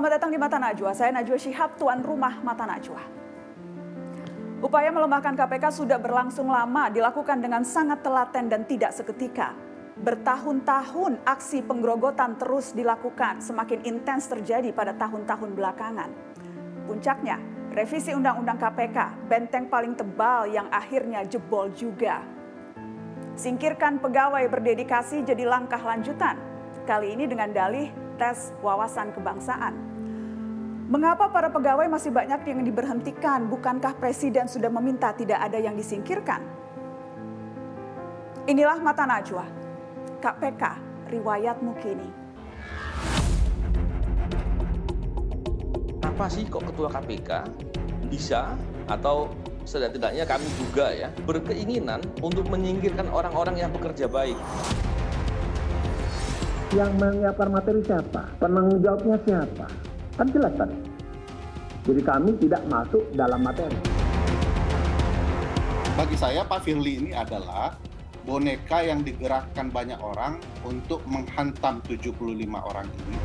Selamat datang di Mata Najwa. Saya Najwa Shihab, tuan rumah Mata Najwa. Upaya melemahkan KPK sudah berlangsung lama, dilakukan dengan sangat telaten dan tidak seketika. Bertahun-tahun aksi penggerogotan terus dilakukan, semakin intens terjadi pada tahun-tahun belakangan. Puncaknya, revisi Undang-Undang KPK, benteng paling tebal yang akhirnya jebol juga. Singkirkan pegawai berdedikasi jadi langkah lanjutan. Kali ini dengan dalih tes wawasan kebangsaan. Mengapa para pegawai masih banyak yang diberhentikan? Bukankah presiden sudah meminta tidak ada yang disingkirkan? Inilah Mata Najwa, KPK, riwayatmu kini. Apa sih kok ketua KPK bisa atau setidak-tidaknya kami juga ya berkeinginan untuk menyingkirkan orang-orang yang bekerja baik. Yang menyiapkan materi siapa? Penanggung jawabnya siapa? Kan jelas tadi. Jadi kami tidak masuk dalam materi. Bagi saya Pak Firly ini adalah boneka yang digerakkan banyak orang untuk menghantam 75 orang ini.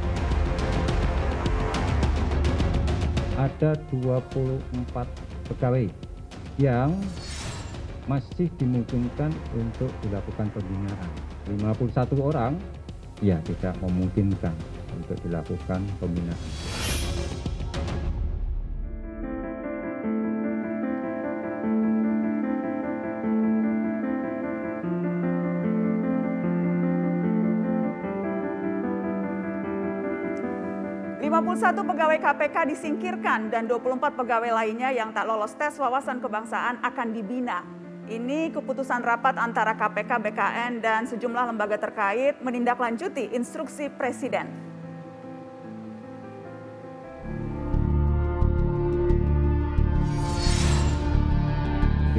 Ada 24 pegawai yang masih dimungkinkan untuk dilakukan pembinaan. 51 orang ya tidak memungkinkan untuk dilakukan pembinaan. Satu pegawai KPK disingkirkan dan 24 pegawai lainnya yang tak lolos tes wawasan kebangsaan akan dibina. Ini keputusan rapat antara KPK, BKN, dan sejumlah lembaga terkait menindaklanjuti instruksi Presiden.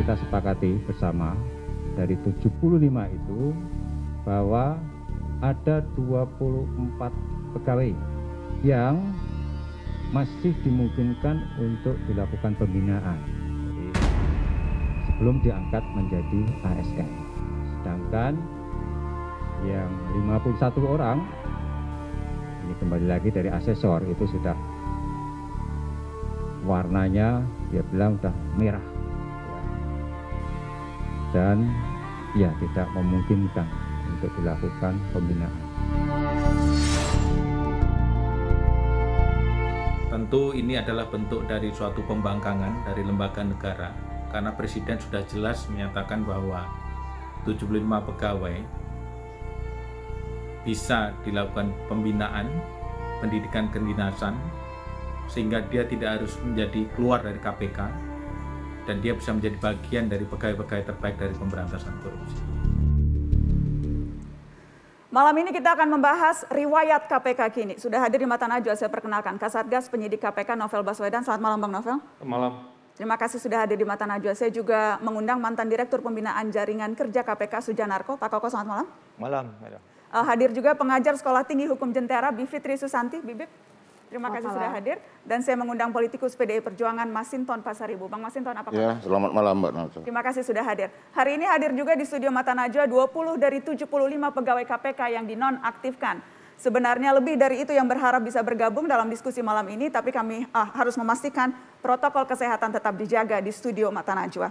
Kita sepakati bersama dari 75 itu bahwa ada 24 pegawai yang masih dimungkinkan untuk dilakukan pembinaan Jadi, sebelum diangkat menjadi ASN. Sedangkan yang 51 orang ini kembali lagi dari asesor itu sudah warnanya dia bilang sudah merah dan ya tidak memungkinkan untuk dilakukan pembinaan. Tentu ini adalah bentuk dari suatu pembangkangan dari lembaga negara karena Presiden sudah jelas menyatakan bahwa 75 pegawai bisa dilakukan pembinaan, pendidikan kedinasan sehingga dia tidak harus menjadi keluar dari KPK dan dia bisa menjadi bagian dari pegawai-pegawai terbaik dari pemberantasan korupsi. Malam ini kita akan membahas riwayat KPK kini. Sudah hadir di Mata Najwa, saya perkenalkan Kasatgas Penyidik KPK Novel Baswedan. Selamat malam Bang Novel. Malam. Terima kasih sudah hadir di Mata Najwa. Saya juga mengundang mantan Direktur Pembinaan Jaringan Kerja KPK Sujanarko. Pak Koko, selamat malam. Malam. Uh, hadir juga pengajar Sekolah Tinggi Hukum Jentera, Bivitri Susanti. Bibip. Terima kasih sudah hadir. Dan saya mengundang politikus PDI Perjuangan Masinton Pasaribu. Bang Masinton, apa kabar? Ya, selamat malam Mbak Najwa. Terima kasih sudah hadir. Hari ini hadir juga di studio Mata Najwa 20 dari 75 pegawai KPK yang dinonaktifkan. Sebenarnya lebih dari itu yang berharap bisa bergabung dalam diskusi malam ini, tapi kami uh, harus memastikan protokol kesehatan tetap dijaga di studio Mata Najwa.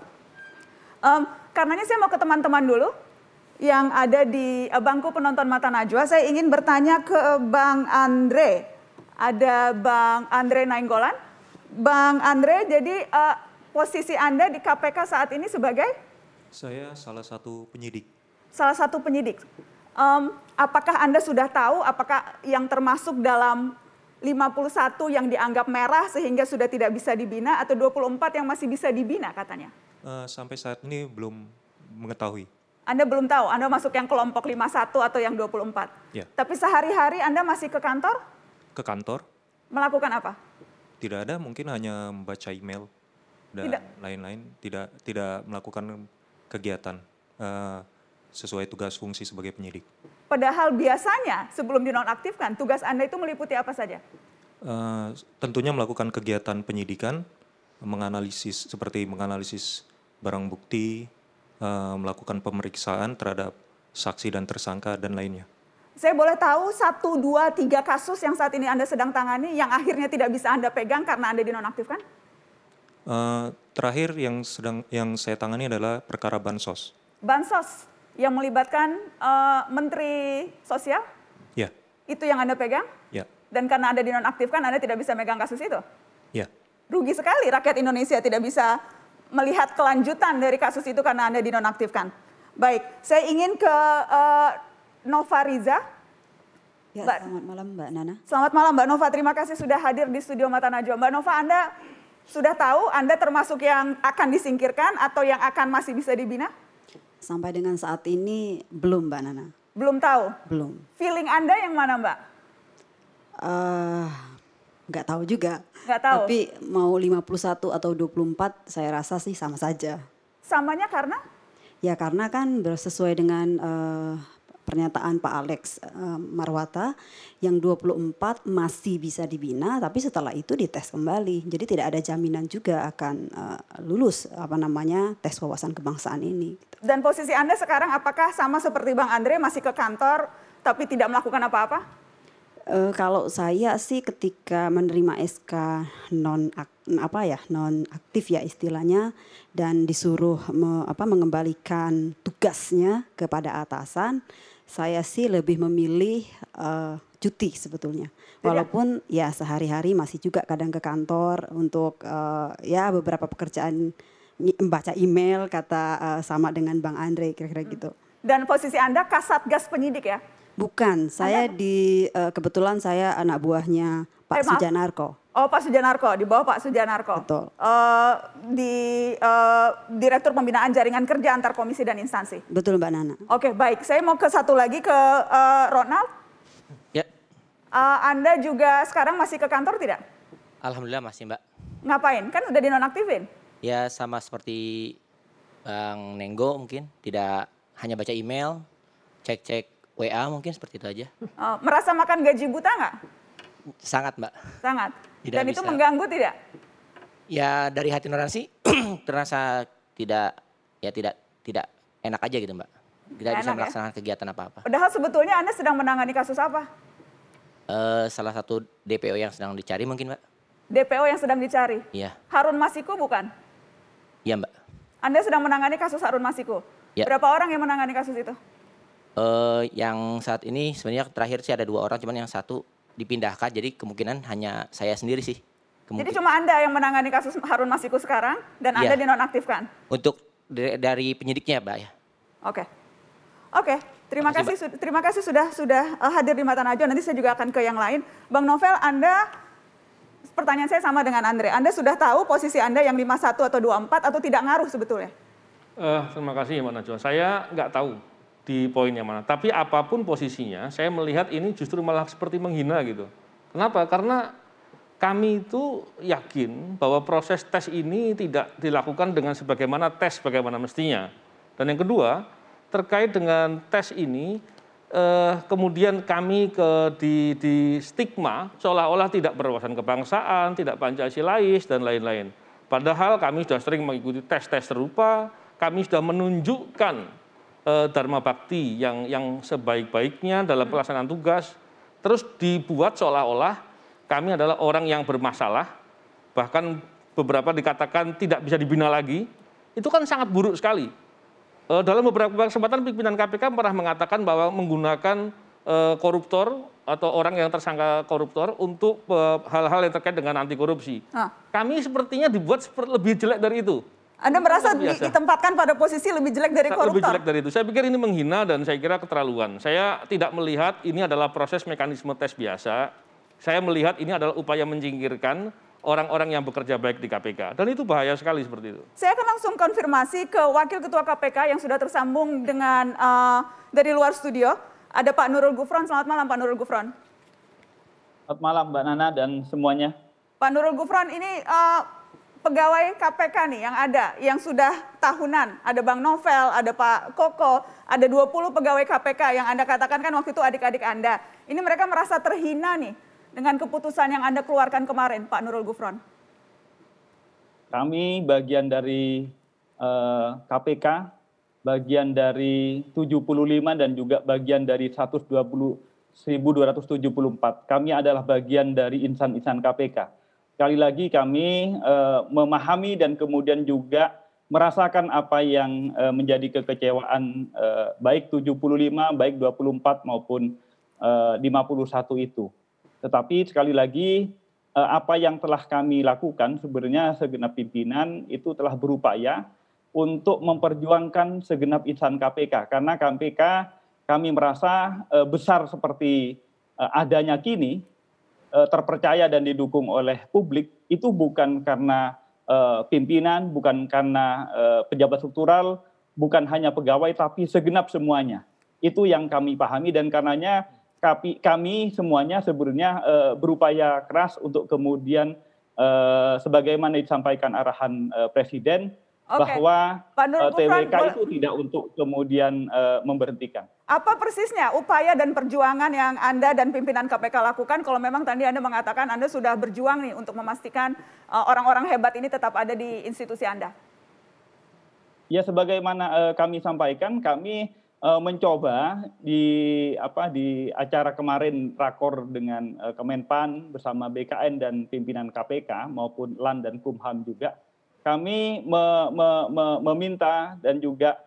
Um, karenanya saya mau ke teman-teman dulu yang ada di uh, bangku penonton Mata Najwa. Saya ingin bertanya ke Bang Andre ada Bang Andre Nainggolan. Bang Andre, jadi uh, posisi Anda di KPK saat ini sebagai? Saya salah satu penyidik. Salah satu penyidik. Um, apakah Anda sudah tahu apakah yang termasuk dalam 51 yang dianggap merah sehingga sudah tidak bisa dibina atau 24 yang masih bisa dibina katanya? Uh, sampai saat ini belum mengetahui. Anda belum tahu, Anda masuk yang kelompok 51 atau yang 24? Ya. Tapi sehari-hari Anda masih ke kantor? Ke kantor. Melakukan apa? Tidak ada, mungkin hanya membaca email dan lain-lain. Tidak tidak melakukan kegiatan uh, sesuai tugas fungsi sebagai penyidik. Padahal biasanya sebelum dinonaktifkan, tugas Anda itu meliputi apa saja? Uh, tentunya melakukan kegiatan penyidikan, menganalisis seperti menganalisis barang bukti, uh, melakukan pemeriksaan terhadap saksi dan tersangka dan lainnya. Saya boleh tahu satu, dua, tiga kasus yang saat ini Anda sedang tangani yang akhirnya tidak bisa Anda pegang karena Anda dinonaktifkan? Uh, terakhir yang sedang yang saya tangani adalah perkara bansos. Bansos yang melibatkan uh, Menteri Sosial? Ya. Itu yang Anda pegang? Ya. Dan karena Anda dinonaktifkan, Anda tidak bisa megang kasus itu? Ya. Rugi sekali rakyat Indonesia tidak bisa melihat kelanjutan dari kasus itu karena Anda dinonaktifkan. Baik, saya ingin ke uh, Nova Riza. Ya, Mbak, selamat malam Mbak Nana. Selamat malam Mbak Nova, terima kasih sudah hadir di studio Mata Najwa. Mbak Nova, Anda sudah tahu Anda termasuk yang akan disingkirkan atau yang akan masih bisa dibina? Sampai dengan saat ini belum Mbak Nana. Belum tahu? Belum. Feeling Anda yang mana Mbak? Uh, nggak tahu juga. Nggak tahu? Tapi mau 51 atau 24 saya rasa sih sama saja. Samanya karena? Ya karena kan sesuai dengan uh, pernyataan Pak Alex uh, Marwata yang 24 masih bisa dibina tapi setelah itu dites kembali. Jadi tidak ada jaminan juga akan uh, lulus apa namanya tes wawasan kebangsaan ini. Dan posisi Anda sekarang apakah sama seperti Bang Andre masih ke kantor tapi tidak melakukan apa-apa? Uh, kalau saya sih ketika menerima SK non apa ya non aktif ya istilahnya dan disuruh me, apa mengembalikan tugasnya kepada atasan saya sih lebih memilih uh, cuti sebetulnya. Walaupun ya sehari-hari masih juga kadang ke kantor untuk uh, ya beberapa pekerjaan membaca email kata uh, sama dengan Bang Andre kira-kira hmm. gitu. Dan posisi Anda kasat gas penyidik ya? Bukan, saya anda? di uh, kebetulan saya anak buahnya Pak eh, Sujanarko. Oh Pak Sujanarko, di bawah Pak Sujanarko. Betul. Uh, di uh, Direktur Pembinaan Jaringan Kerja Antar Komisi dan Instansi. Betul Mbak Nana. Oke baik, saya mau ke satu lagi ke uh, Ronald. Ya. Uh, anda juga sekarang masih ke kantor tidak? Alhamdulillah masih Mbak. Ngapain? Kan udah dinonaktifin. Ya sama seperti Bang Nenggo mungkin, tidak hanya baca email, cek-cek WA mungkin seperti itu aja. Uh, merasa makan gaji buta nggak? Sangat Mbak. Sangat. Tidak Dan bisa. itu mengganggu tidak? Ya dari hati nurani terasa tidak ya tidak tidak enak aja gitu mbak. Tidak bisa ya? melaksanakan ya? kegiatan apa-apa. Padahal sebetulnya anda sedang menangani kasus apa? Uh, salah satu DPO yang sedang dicari mungkin mbak. DPO yang sedang dicari? Iya. Harun Masiku bukan? Iya mbak. Anda sedang menangani kasus Harun Masiku? Ya. Berapa orang yang menangani kasus itu? Uh, yang saat ini sebenarnya terakhir sih ada dua orang, cuman yang satu dipindahkan jadi kemungkinan hanya saya sendiri sih. Kemungkin... Jadi cuma Anda yang menangani kasus Harun Masiku sekarang dan ya. Anda dinonaktifkan? Untuk dari, penyidiknya, Mbak ya. Oke. Oke, terima kasih, kasih terima kasih sudah sudah uh, hadir di Mata Najwa. Nanti saya juga akan ke yang lain. Bang Novel, Anda pertanyaan saya sama dengan Andre. Anda sudah tahu posisi Anda yang 51 atau 24 atau tidak ngaruh sebetulnya? Uh, terima kasih Mbak Najwa. Saya nggak tahu di poin yang mana. Tapi apa pun posisinya, saya melihat ini justru malah seperti menghina gitu. Kenapa? Karena kami itu yakin bahwa proses tes ini tidak dilakukan dengan sebagaimana tes bagaimana mestinya. Dan yang kedua, terkait dengan tes ini, eh, kemudian kami ke di, di stigma seolah-olah tidak berwawasan kebangsaan, tidak pancasilais dan lain-lain. Padahal kami sudah sering mengikuti tes-tes serupa, kami sudah menunjukkan dharma bakti yang yang sebaik-baiknya dalam pelaksanaan tugas terus dibuat seolah-olah kami adalah orang yang bermasalah bahkan beberapa dikatakan tidak bisa dibina lagi itu kan sangat buruk sekali eh, dalam beberapa kesempatan pimpinan KPK pernah mengatakan bahwa menggunakan eh, koruptor atau orang yang tersangka koruptor untuk eh, hal-hal yang terkait dengan anti korupsi. Ah. Kami sepertinya dibuat lebih jelek dari itu. Anda merasa ditempatkan pada posisi lebih jelek dari koruptor? Lebih jelek dari itu. Saya pikir ini menghina dan saya kira keterlaluan. Saya tidak melihat ini adalah proses mekanisme tes biasa. Saya melihat ini adalah upaya menjingkirkan orang-orang yang bekerja baik di KPK. Dan itu bahaya sekali seperti itu. Saya akan langsung konfirmasi ke Wakil Ketua KPK yang sudah tersambung dengan uh, dari luar studio. Ada Pak Nurul Gufron. Selamat malam Pak Nurul Gufron. Selamat malam Mbak Nana dan semuanya. Pak Nurul Gufron, ini uh, pegawai KPK nih yang ada, yang sudah tahunan, ada Bang Novel, ada Pak Koko, ada 20 pegawai KPK yang Anda katakan kan waktu itu adik-adik Anda. Ini mereka merasa terhina nih dengan keputusan yang Anda keluarkan kemarin, Pak Nurul Gufron. Kami bagian dari uh, eh, KPK bagian dari 75 dan juga bagian dari 120 1274. Kami adalah bagian dari insan-insan KPK. Sekali lagi kami uh, memahami dan kemudian juga merasakan apa yang uh, menjadi kekecewaan uh, baik 75, baik 24 maupun uh, 51 itu. Tetapi sekali lagi uh, apa yang telah kami lakukan sebenarnya segenap pimpinan itu telah berupaya untuk memperjuangkan segenap insan KPK karena KPK kami merasa uh, besar seperti uh, adanya kini terpercaya dan didukung oleh publik itu bukan karena uh, pimpinan, bukan karena uh, pejabat struktural, bukan hanya pegawai tapi segenap semuanya. Itu yang kami pahami dan karenanya kami, semuanya sebenarnya berupaya keras untuk kemudian sebagaimana disampaikan arahan presiden okay. bahwa uh, TWK itu tidak untuk kemudian uh, memberhentikan. Apa persisnya upaya dan perjuangan yang Anda dan pimpinan KPK lakukan kalau memang tadi Anda mengatakan Anda sudah berjuang nih untuk memastikan uh, orang-orang hebat ini tetap ada di institusi Anda? Ya sebagaimana uh, kami sampaikan, kami uh, mencoba di apa di acara kemarin rakor dengan uh, Kemenpan bersama BKN dan pimpinan KPK maupun LAN dan Kumham juga, kami me, me, me, meminta dan juga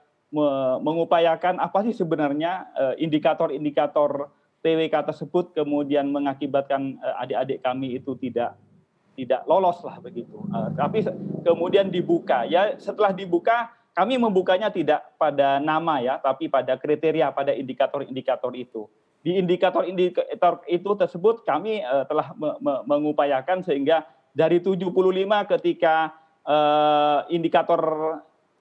mengupayakan apa sih sebenarnya eh, indikator-indikator TWK tersebut kemudian mengakibatkan eh, adik-adik kami itu tidak tidak lolos lah begitu. Eh, tapi kemudian dibuka ya setelah dibuka kami membukanya tidak pada nama ya tapi pada kriteria pada indikator-indikator itu. Di indikator-indikator itu tersebut kami telah mengupayakan sehingga dari 75 ketika indikator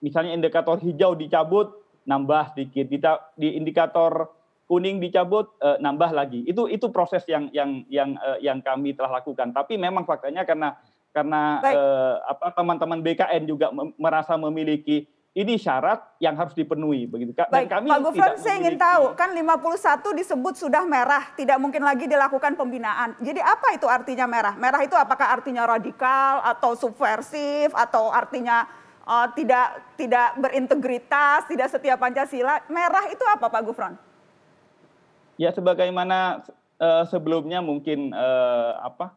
misalnya indikator hijau dicabut nambah sedikit di indikator kuning dicabut eh, nambah lagi. Itu itu proses yang yang yang eh, yang kami telah lakukan. Tapi memang faktanya karena karena eh, apa teman-teman BKN juga merasa memiliki ini syarat yang harus dipenuhi begitu Dan Baik, kami Pak Gufron saya ingin tahu kan 51 disebut sudah merah, tidak mungkin lagi dilakukan pembinaan. Jadi apa itu artinya merah? Merah itu apakah artinya radikal atau subversif atau artinya uh, tidak tidak berintegritas, tidak setia Pancasila. Merah itu apa Pak Gufron? Ya sebagaimana uh, sebelumnya mungkin uh, apa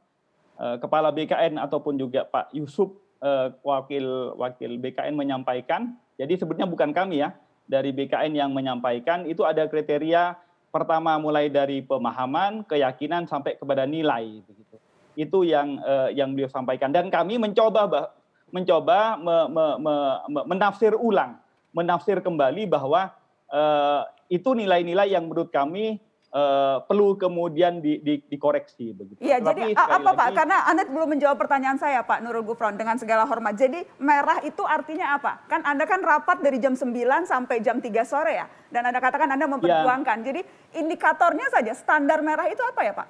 uh, kepala BKN ataupun juga Pak Yusuf uh, wakil wakil BKN menyampaikan. Jadi sebetulnya bukan kami ya dari BKN yang menyampaikan itu ada kriteria pertama mulai dari pemahaman, keyakinan sampai kepada nilai begitu. Itu yang uh, yang beliau sampaikan dan kami mencoba mencoba me, me, me, me, menafsir ulang, menafsir kembali bahwa uh, itu nilai-nilai yang menurut kami uh, perlu kemudian di, di, dikoreksi begitu. Iya, jadi apa lagi, Pak? Karena Anda belum menjawab pertanyaan saya Pak Nurul Gufron dengan segala hormat. Jadi merah itu artinya apa? Kan Anda kan rapat dari jam 9 sampai jam 3 sore ya. Dan Anda katakan Anda memperjuangkan. Ya. Jadi indikatornya saja standar merah itu apa ya Pak?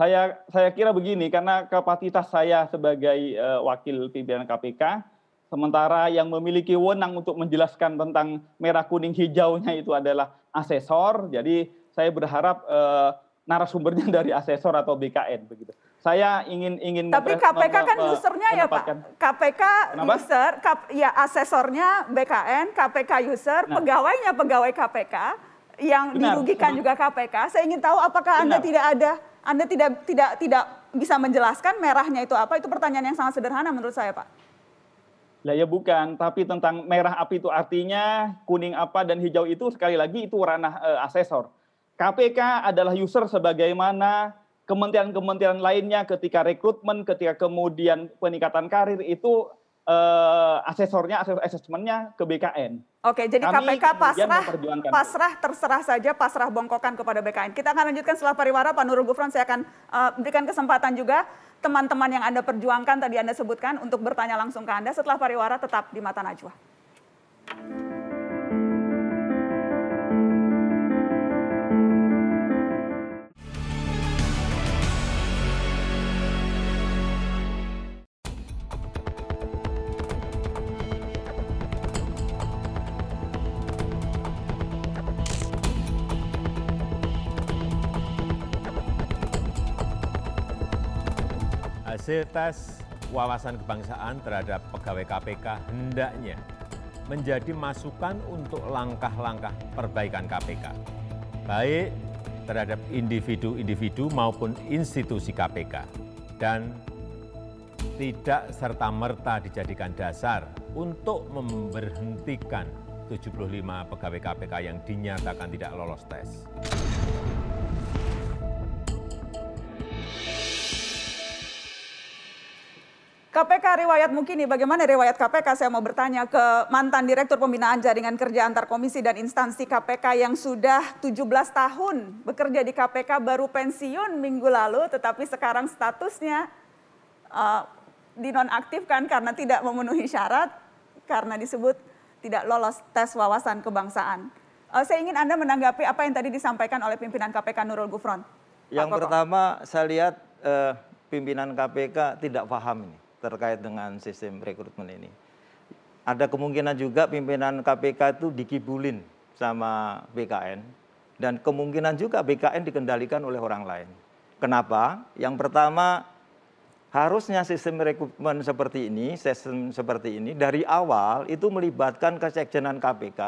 saya saya kira begini karena kapasitas saya sebagai uh, wakil pimpinan KPK sementara yang memiliki wewenang untuk menjelaskan tentang merah kuning hijaunya itu adalah asesor jadi saya berharap uh, narasumbernya dari asesor atau BKN begitu saya ingin ingin tapi KPK kan usernya ya Pak KPK Kenapa? user kap, ya asesornya BKN KPK user nah. pegawainya pegawai KPK yang Benar. dirugikan Benar. juga KPK saya ingin tahu apakah Benar. anda tidak ada anda tidak tidak tidak bisa menjelaskan merahnya itu apa? Itu pertanyaan yang sangat sederhana menurut saya, Pak. Lah ya bukan, tapi tentang merah api itu artinya kuning apa dan hijau itu sekali lagi itu ranah uh, asesor. KPK adalah user sebagaimana kementerian-kementerian lainnya ketika rekrutmen, ketika kemudian peningkatan karir itu uh, asesornya, asesor asesmennya ke BKN. Oke, jadi Kami KPK pasrah, pasrah terserah saja, pasrah bongkokan kepada BKN. Kita akan lanjutkan setelah pariwara, Pak Nurul Gufron, saya akan uh, berikan kesempatan juga teman-teman yang Anda perjuangkan, tadi Anda sebutkan, untuk bertanya langsung ke Anda. Setelah pariwara, tetap di Mata Najwa. Hasil tes wawasan kebangsaan terhadap pegawai KPK hendaknya menjadi masukan untuk langkah-langkah perbaikan KPK, baik terhadap individu-individu maupun institusi KPK, dan tidak serta-merta dijadikan dasar untuk memberhentikan 75 pegawai KPK yang dinyatakan tidak lolos tes. KPK riwayat mungkin nih, bagaimana riwayat KPK? Saya mau bertanya ke mantan Direktur Pembinaan Jaringan Kerja Antar Komisi dan Instansi KPK yang sudah 17 tahun bekerja di KPK baru pensiun minggu lalu, tetapi sekarang statusnya uh, dinonaktifkan karena tidak memenuhi syarat, karena disebut tidak lolos tes wawasan kebangsaan. Uh, saya ingin Anda menanggapi apa yang tadi disampaikan oleh pimpinan KPK Nurul Gufron. Yang pertama saya lihat uh, pimpinan KPK tidak paham ini terkait dengan sistem rekrutmen ini. Ada kemungkinan juga pimpinan KPK itu dikibulin sama BKN dan kemungkinan juga BKN dikendalikan oleh orang lain. Kenapa? Yang pertama harusnya sistem rekrutmen seperti ini, sistem seperti ini dari awal itu melibatkan kesekjenan KPK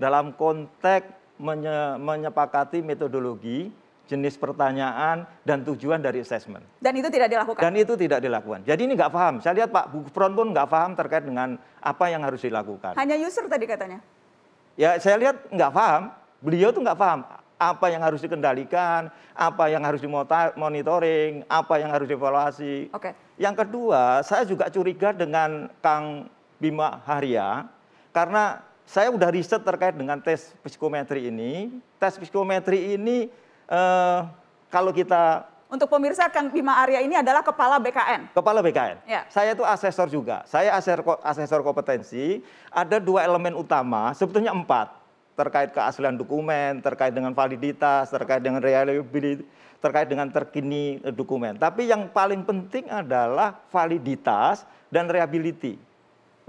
dalam konteks menye, menyepakati metodologi jenis pertanyaan dan tujuan dari assessment. Dan itu tidak dilakukan. Dan itu tidak dilakukan. Jadi ini nggak paham. Saya lihat Pak Gufron pun nggak paham terkait dengan apa yang harus dilakukan. Hanya user tadi katanya. Ya saya lihat nggak paham. Beliau tuh nggak paham apa yang harus dikendalikan, apa yang harus dimonitoring, apa yang harus dievaluasi. Oke. Okay. Yang kedua, saya juga curiga dengan Kang Bima Haria karena saya udah riset terkait dengan tes psikometri ini. Tes psikometri ini eh, kalau kita untuk pemirsa Kang Bima Arya ini adalah kepala BKN. Kepala BKN. Ya. Saya itu asesor juga. Saya asesor, asesor kompetensi. Ada dua elemen utama, sebetulnya empat terkait keaslian dokumen, terkait dengan validitas, terkait dengan reliability, terkait dengan terkini dokumen. Tapi yang paling penting adalah validitas dan reliability.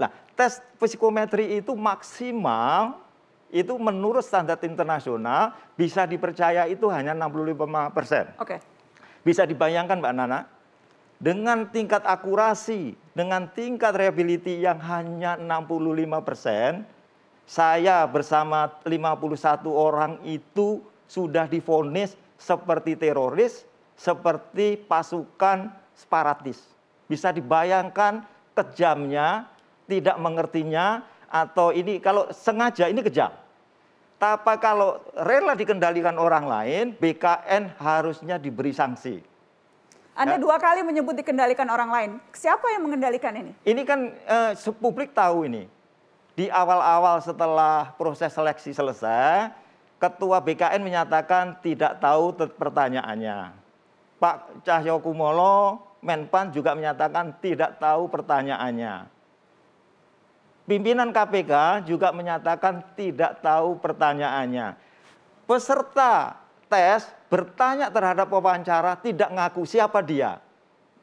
Nah, tes psikometri itu maksimal itu menurut standar internasional bisa dipercaya itu hanya 65 persen. Oke. Okay. Bisa dibayangkan Mbak Nana, dengan tingkat akurasi, dengan tingkat reliability yang hanya 65 persen, saya bersama 51 orang itu sudah difonis seperti teroris, seperti pasukan separatis. Bisa dibayangkan kejamnya, tidak mengertinya, atau ini kalau sengaja ini kejam. Tapi kalau rela dikendalikan orang lain, BKN harusnya diberi sanksi. Anda ya. dua kali menyebut dikendalikan orang lain. Siapa yang mengendalikan ini? Ini kan eh, publik tahu ini. Di awal-awal setelah proses seleksi selesai, Ketua BKN menyatakan tidak tahu pertanyaannya. Pak Cahyokumolo, Menpan juga menyatakan tidak tahu pertanyaannya Pimpinan KPK juga menyatakan tidak tahu pertanyaannya. Peserta tes bertanya terhadap wawancara tidak ngaku siapa dia.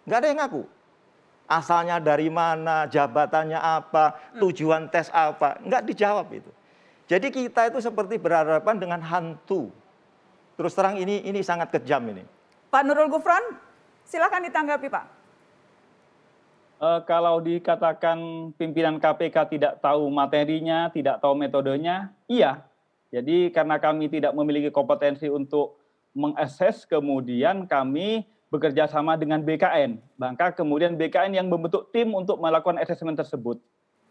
Nggak ada yang ngaku. Asalnya dari mana, jabatannya apa, tujuan tes apa. Nggak dijawab itu. Jadi kita itu seperti berhadapan dengan hantu. Terus terang ini ini sangat kejam ini. Pak Nurul Gufron, silakan ditanggapi Pak. Uh, kalau dikatakan pimpinan KPK tidak tahu materinya, tidak tahu metodenya, iya. Jadi karena kami tidak memiliki kompetensi untuk mengakses, kemudian kami bekerja sama dengan BKN. Maka kemudian BKN yang membentuk tim untuk melakukan asesmen tersebut.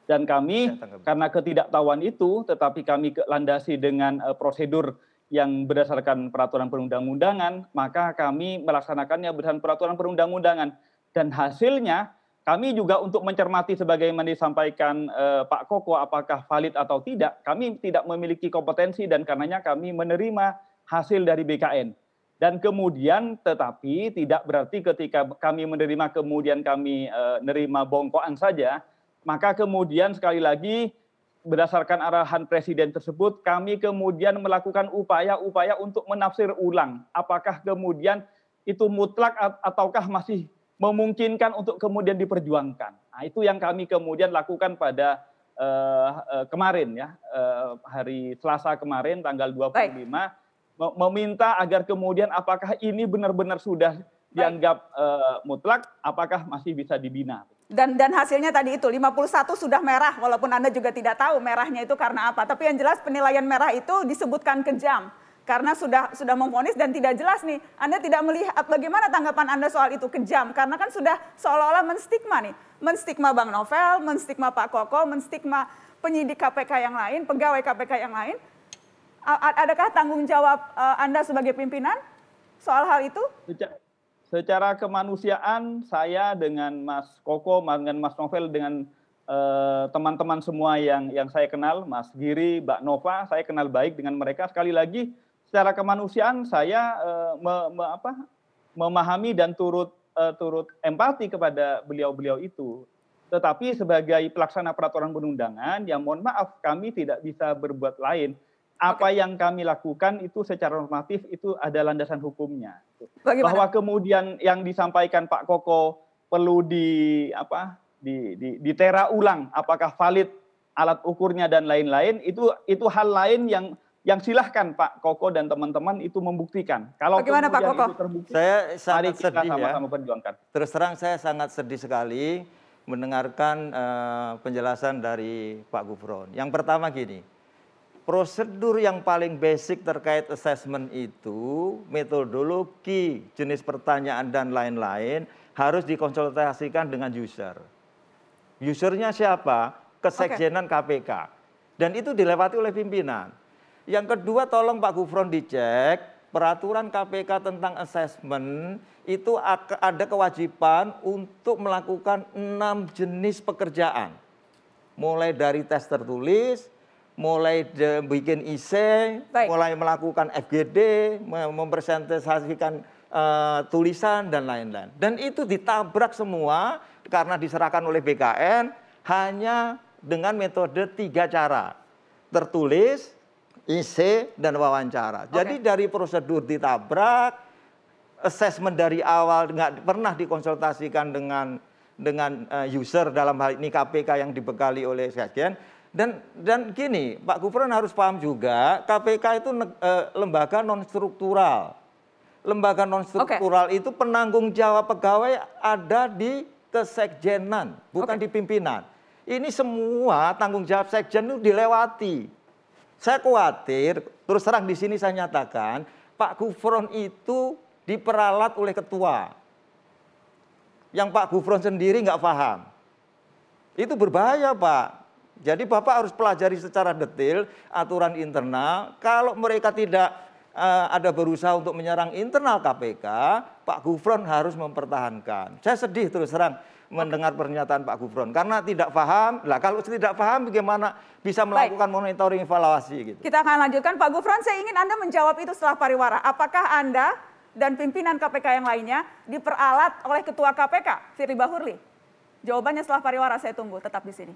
Dan kami karena ketidaktahuan itu, tetapi kami landasi dengan uh, prosedur yang berdasarkan peraturan perundang-undangan, maka kami melaksanakannya berdasarkan peraturan perundang-undangan. Dan hasilnya kami juga untuk mencermati sebagaimana disampaikan eh, Pak Koko apakah valid atau tidak, kami tidak memiliki kompetensi dan karenanya kami menerima hasil dari BKN. Dan kemudian tetapi tidak berarti ketika kami menerima kemudian kami eh, nerima bongkoan saja, maka kemudian sekali lagi berdasarkan arahan presiden tersebut kami kemudian melakukan upaya-upaya untuk menafsir ulang apakah kemudian itu mutlak ataukah masih memungkinkan untuk kemudian diperjuangkan. Nah, itu yang kami kemudian lakukan pada uh, uh, kemarin ya, uh, hari Selasa kemarin tanggal 25 Baik. meminta agar kemudian apakah ini benar-benar sudah dianggap uh, mutlak, apakah masih bisa dibina. Dan dan hasilnya tadi itu 51 sudah merah walaupun Anda juga tidak tahu merahnya itu karena apa. Tapi yang jelas penilaian merah itu disebutkan kejam karena sudah sudah memfonis dan tidak jelas nih. Anda tidak melihat bagaimana tanggapan Anda soal itu kejam karena kan sudah seolah-olah menstigma nih. Menstigma Bang Novel, menstigma Pak Koko, menstigma penyidik KPK yang lain, pegawai KPK yang lain. Adakah tanggung jawab eh, Anda sebagai pimpinan soal hal itu? secara kemanusiaan saya dengan Mas Koko, dengan Mas Novel, dengan eh, teman-teman uh, semua yang yang saya kenal, Mas Giri, Mbak Nova, saya kenal baik dengan mereka. Sekali lagi, secara kemanusiaan saya uh, me, me, apa, memahami dan turut uh, turut empati kepada beliau-beliau itu. Tetapi sebagai pelaksana peraturan perundangan, yang mohon maaf kami tidak bisa berbuat lain apa okay. yang kami lakukan itu secara normatif itu ada landasan hukumnya. Bagaimana? Bahwa kemudian yang disampaikan Pak Koko perlu di apa di, di, ditera ulang apakah valid alat ukurnya dan lain-lain itu itu hal lain yang yang silahkan Pak Koko dan teman-teman itu membuktikan. Kalau Bagaimana Pak Koko? Itu terbukti, saya sangat sedih sama -sama ya. perjuangkan. Terus terang saya sangat sedih sekali mendengarkan uh, penjelasan dari Pak Gufron. Yang pertama gini, prosedur yang paling basic terkait assessment itu, metodologi, jenis pertanyaan dan lain-lain harus dikonsultasikan dengan user. Usernya siapa? Kesekjenan okay. KPK. Dan itu dilewati oleh pimpinan. Yang kedua tolong Pak Gufron dicek peraturan KPK tentang assessment itu ada kewajiban untuk melakukan enam jenis pekerjaan. Mulai dari tes tertulis, mulai bikin IC, Baik. mulai melakukan FGD, mempresentasikan uh, tulisan dan lain-lain. Dan itu ditabrak semua karena diserahkan oleh BKN hanya dengan metode tiga cara. Tertulis, IC, dan wawancara. Okay. Jadi dari prosedur ditabrak, assessment dari awal nggak pernah dikonsultasikan dengan dengan uh, user dalam hal ini KPK yang dibekali oleh sekjen dan dan gini, Pak Gubernur harus paham juga, KPK itu e, lembaga non struktural. Lembaga non struktural okay. itu penanggung jawab pegawai ada di kesekjenan, bukan okay. di pimpinan. Ini semua tanggung jawab sekjen itu dilewati. Saya khawatir, terus terang di sini saya nyatakan, Pak Gufron itu diperalat oleh ketua. Yang Pak Gufron sendiri nggak paham. Itu berbahaya Pak. Jadi Bapak harus pelajari secara detail aturan internal. Kalau mereka tidak uh, ada berusaha untuk menyerang internal KPK, Pak Gufron harus mempertahankan. Saya sedih terus terang mendengar pernyataan Pak Gufron karena tidak paham. Lah kalau tidak paham bagaimana bisa melakukan Baik. monitoring evaluasi gitu. Kita akan lanjutkan Pak Gufron. Saya ingin Anda menjawab itu setelah pariwara. Apakah Anda dan pimpinan KPK yang lainnya diperalat oleh Ketua KPK Firly Bahurli? Jawabannya setelah pariwara saya tunggu tetap di sini.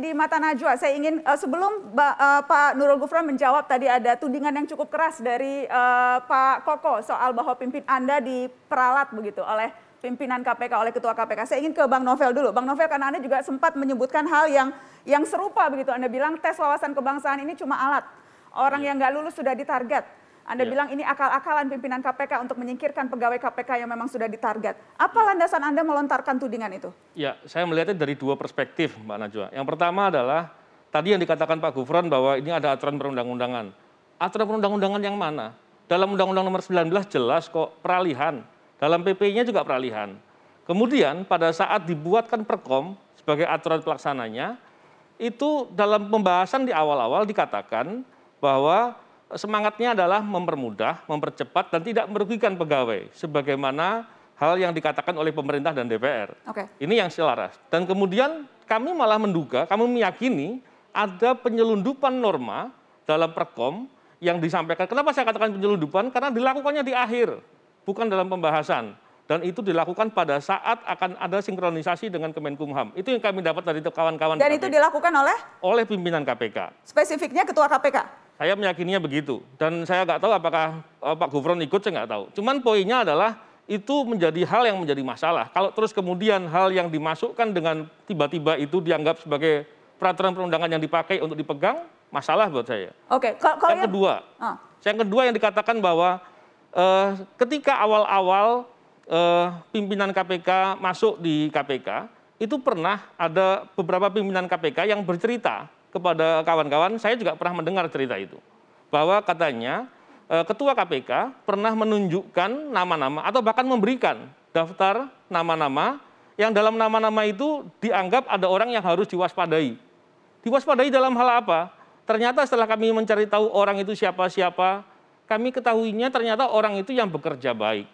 Masih di Mata Najwa. Saya ingin uh, sebelum uh, Pak Nurul Gufron menjawab tadi ada tudingan yang cukup keras dari uh, Pak Koko soal bahwa pimpin Anda diperalat begitu oleh pimpinan KPK oleh Ketua KPK. Saya ingin ke Bang Novel dulu. Bang Novel karena Anda juga sempat menyebutkan hal yang yang serupa begitu. Anda bilang tes wawasan kebangsaan ini cuma alat. Orang yang nggak lulus sudah ditarget. Anda ya. bilang ini akal-akalan pimpinan KPK untuk menyingkirkan pegawai KPK yang memang sudah ditarget. Apa landasan Anda melontarkan tudingan itu? Ya, saya melihatnya dari dua perspektif, Mbak Najwa. Yang pertama adalah tadi yang dikatakan Pak Gufron bahwa ini ada aturan perundang-undangan. Aturan perundang-undangan yang mana? Dalam Undang-Undang Nomor 19 jelas kok peralihan. Dalam PP-nya juga peralihan. Kemudian pada saat dibuatkan Perkom sebagai aturan pelaksananya, itu dalam pembahasan di awal-awal dikatakan bahwa semangatnya adalah mempermudah, mempercepat dan tidak merugikan pegawai sebagaimana hal yang dikatakan oleh pemerintah dan DPR. Oke. Ini yang selaras. Dan kemudian kami malah menduga, kami meyakini ada penyelundupan norma dalam Perkom yang disampaikan. Kenapa saya katakan penyelundupan? Karena dilakukannya di akhir, bukan dalam pembahasan. Dan itu dilakukan pada saat akan ada sinkronisasi dengan Kemenkumham. Itu yang kami dapat dari kawan-kawan. Dan itu dilakukan oleh? Oleh pimpinan KPK. Spesifiknya Ketua KPK? Saya meyakininya begitu. Dan saya nggak tahu apakah uh, Pak Gufron ikut, saya nggak tahu. Cuman poinnya adalah itu menjadi hal yang menjadi masalah. Kalau terus kemudian hal yang dimasukkan dengan tiba-tiba itu dianggap sebagai peraturan perundangan yang dipakai untuk dipegang, masalah buat saya. Oke, kalau yang kedua, ah. yang kedua yang dikatakan bahwa uh, ketika awal-awal uh, pimpinan KPK masuk di KPK, itu pernah ada beberapa pimpinan KPK yang bercerita kepada kawan-kawan, saya juga pernah mendengar cerita itu, bahwa katanya Eh, ketua KPK pernah menunjukkan nama-nama atau bahkan memberikan daftar nama-nama yang dalam nama-nama itu dianggap ada orang yang harus diwaspadai. Diwaspadai dalam hal apa? Ternyata setelah kami mencari tahu orang itu siapa-siapa, kami ketahuinya ternyata orang itu yang bekerja baik.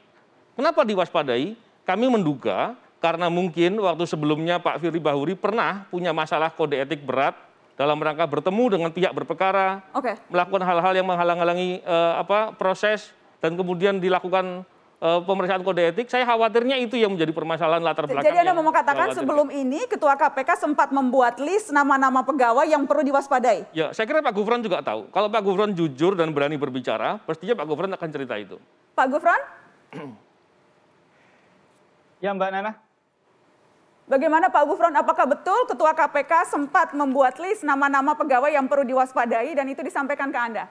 Kenapa diwaspadai? Kami menduga karena mungkin waktu sebelumnya Pak Firly Bahuri pernah punya masalah kode etik berat dalam rangka bertemu dengan pihak berperkara, okay. melakukan hal-hal yang menghalang-halangi uh, apa proses dan kemudian dilakukan uh, pemeriksaan kode etik, saya khawatirnya itu yang menjadi permasalahan latar belakang. Jadi Anda mau mengatakan sebelum ini Ketua KPK sempat membuat list nama-nama pegawai yang perlu diwaspadai? Ya, saya kira Pak Gufron juga tahu. Kalau Pak Gufron jujur dan berani berbicara, pastinya Pak Gufron akan cerita itu. Pak Gufron? ya Mbak Nana. Bagaimana Pak Gufron, apakah betul Ketua KPK sempat membuat list nama-nama pegawai yang perlu diwaspadai dan itu disampaikan ke Anda?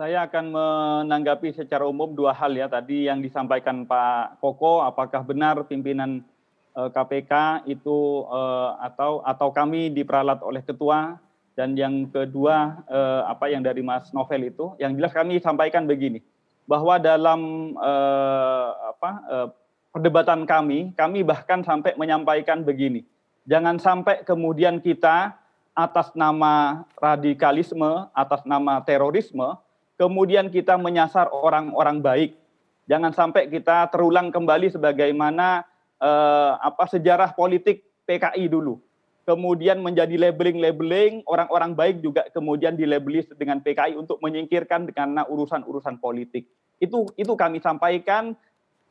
Saya akan menanggapi secara umum dua hal ya. Tadi yang disampaikan Pak Koko, apakah benar pimpinan KPK eh, itu eh, atau atau kami diperalat oleh ketua? Dan yang kedua eh, apa yang dari Mas Novel itu, yang jelas kami sampaikan begini bahwa dalam apa perdebatan kami, kami bahkan sampai menyampaikan begini. Jangan sampai kemudian kita atas nama radikalisme, atas nama terorisme, kemudian kita menyasar orang-orang baik. Jangan sampai kita terulang kembali sebagaimana eh, apa sejarah politik PKI dulu. Kemudian menjadi labeling-labeling orang-orang baik juga kemudian dilabeli dengan PKI untuk menyingkirkan karena urusan-urusan politik. Itu itu kami sampaikan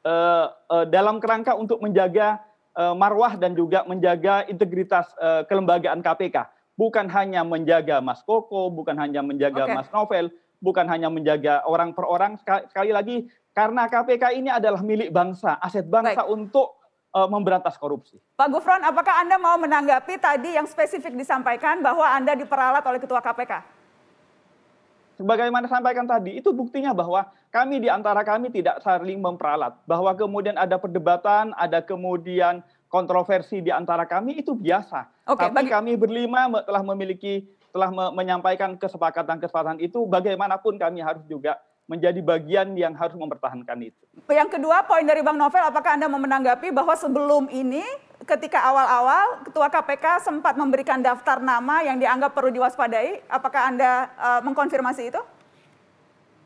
uh, uh, dalam kerangka untuk menjaga uh, marwah dan juga menjaga integritas uh, kelembagaan KPK. Bukan hanya menjaga Mas Koko, bukan hanya menjaga okay. Mas Novel, bukan hanya menjaga orang per orang. Sekali, sekali lagi, karena KPK ini adalah milik bangsa, aset bangsa Baik. untuk uh, memberantas korupsi. Pak Gufron, apakah Anda mau menanggapi tadi yang spesifik disampaikan bahwa Anda diperalat oleh Ketua KPK? Sebagaimana sampaikan tadi, itu buktinya bahwa kami di antara kami tidak saling memperalat. Bahwa kemudian ada perdebatan, ada kemudian kontroversi di antara kami itu biasa. Okay, Tapi bagi... kami berlima telah memiliki telah menyampaikan kesepakatan-kesepakatan itu bagaimanapun kami harus juga menjadi bagian yang harus mempertahankan itu. Yang kedua, poin dari Bang Novel, apakah Anda mau menanggapi bahwa sebelum ini ketika awal-awal Ketua KPK sempat memberikan daftar nama yang dianggap perlu diwaspadai, apakah Anda uh, mengkonfirmasi itu?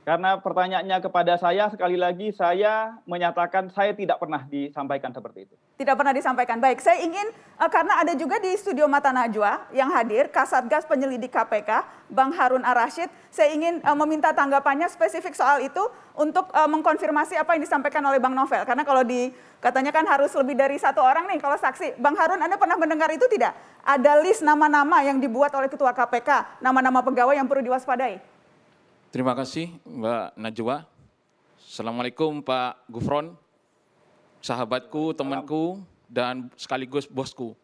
Karena pertanyaannya kepada saya, sekali lagi saya menyatakan saya tidak pernah disampaikan seperti itu. Tidak pernah disampaikan. Baik, saya ingin, uh, karena ada juga di studio Mata Najwa yang hadir, Kasatgas Penyelidik KPK, Bang Harun Arashid. Saya ingin uh, meminta tanggapannya spesifik soal itu untuk uh, mengkonfirmasi apa yang disampaikan oleh Bang Novel. Karena kalau di, katanya kan harus lebih dari satu orang nih kalau saksi. Bang Harun, Anda pernah mendengar itu tidak? Ada list nama-nama yang dibuat oleh Ketua KPK, nama-nama pegawai yang perlu diwaspadai. Terima kasih Mbak Najwa. Assalamualaikum Pak Gufron, sahabatku, temanku, dan sekaligus bosku.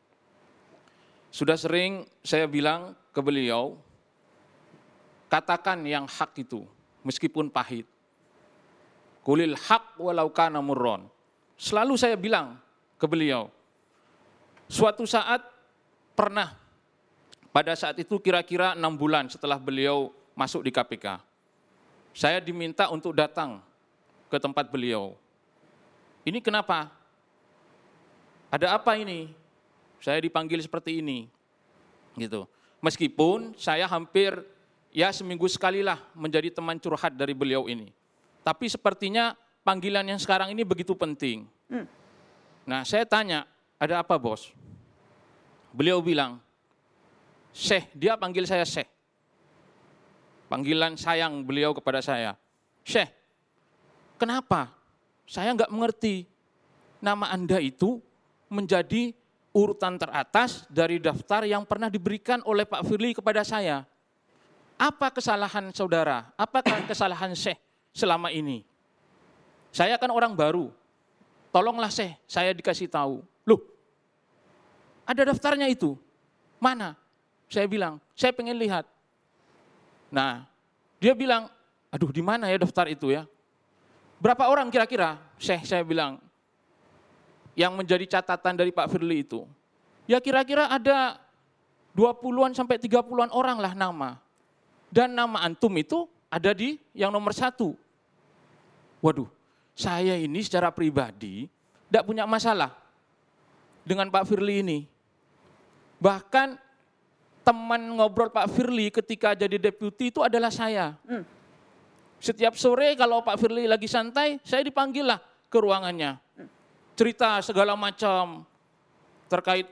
Sudah sering saya bilang ke beliau, katakan yang hak itu, meskipun pahit. Kulil hak walau kana murron. Selalu saya bilang ke beliau, suatu saat pernah, pada saat itu kira-kira enam bulan setelah beliau masuk di KPK, saya diminta untuk datang ke tempat beliau. Ini kenapa? Ada apa ini? Saya dipanggil seperti ini. Gitu. Meskipun saya hampir ya seminggu sekali lah menjadi teman curhat dari beliau ini. Tapi sepertinya panggilan yang sekarang ini begitu penting. Hmm. Nah saya tanya, ada apa bos? Beliau bilang, Syekh, dia panggil saya Syekh. Panggilan sayang beliau kepada saya. Syekh, kenapa? Saya nggak mengerti. Nama Anda itu menjadi urutan teratas dari daftar yang pernah diberikan oleh Pak Firly kepada saya. Apa kesalahan saudara? Apakah kesalahan Syekh selama ini? Saya kan orang baru. Tolonglah Syekh, saya dikasih tahu. Loh, ada daftarnya itu. Mana? Saya bilang, saya pengen lihat. Nah, dia bilang, aduh di mana ya daftar itu ya? Berapa orang kira-kira? Syekh saya bilang, yang menjadi catatan dari Pak Firly itu. Ya kira-kira ada 20-an sampai 30-an orang lah nama. Dan nama antum itu ada di yang nomor satu. Waduh, saya ini secara pribadi tidak punya masalah dengan Pak Firly ini. Bahkan teman ngobrol Pak Firly ketika jadi deputi itu adalah saya. Hmm. Setiap sore kalau Pak Firly lagi santai, saya dipanggil lah ke ruangannya. Cerita segala macam terkait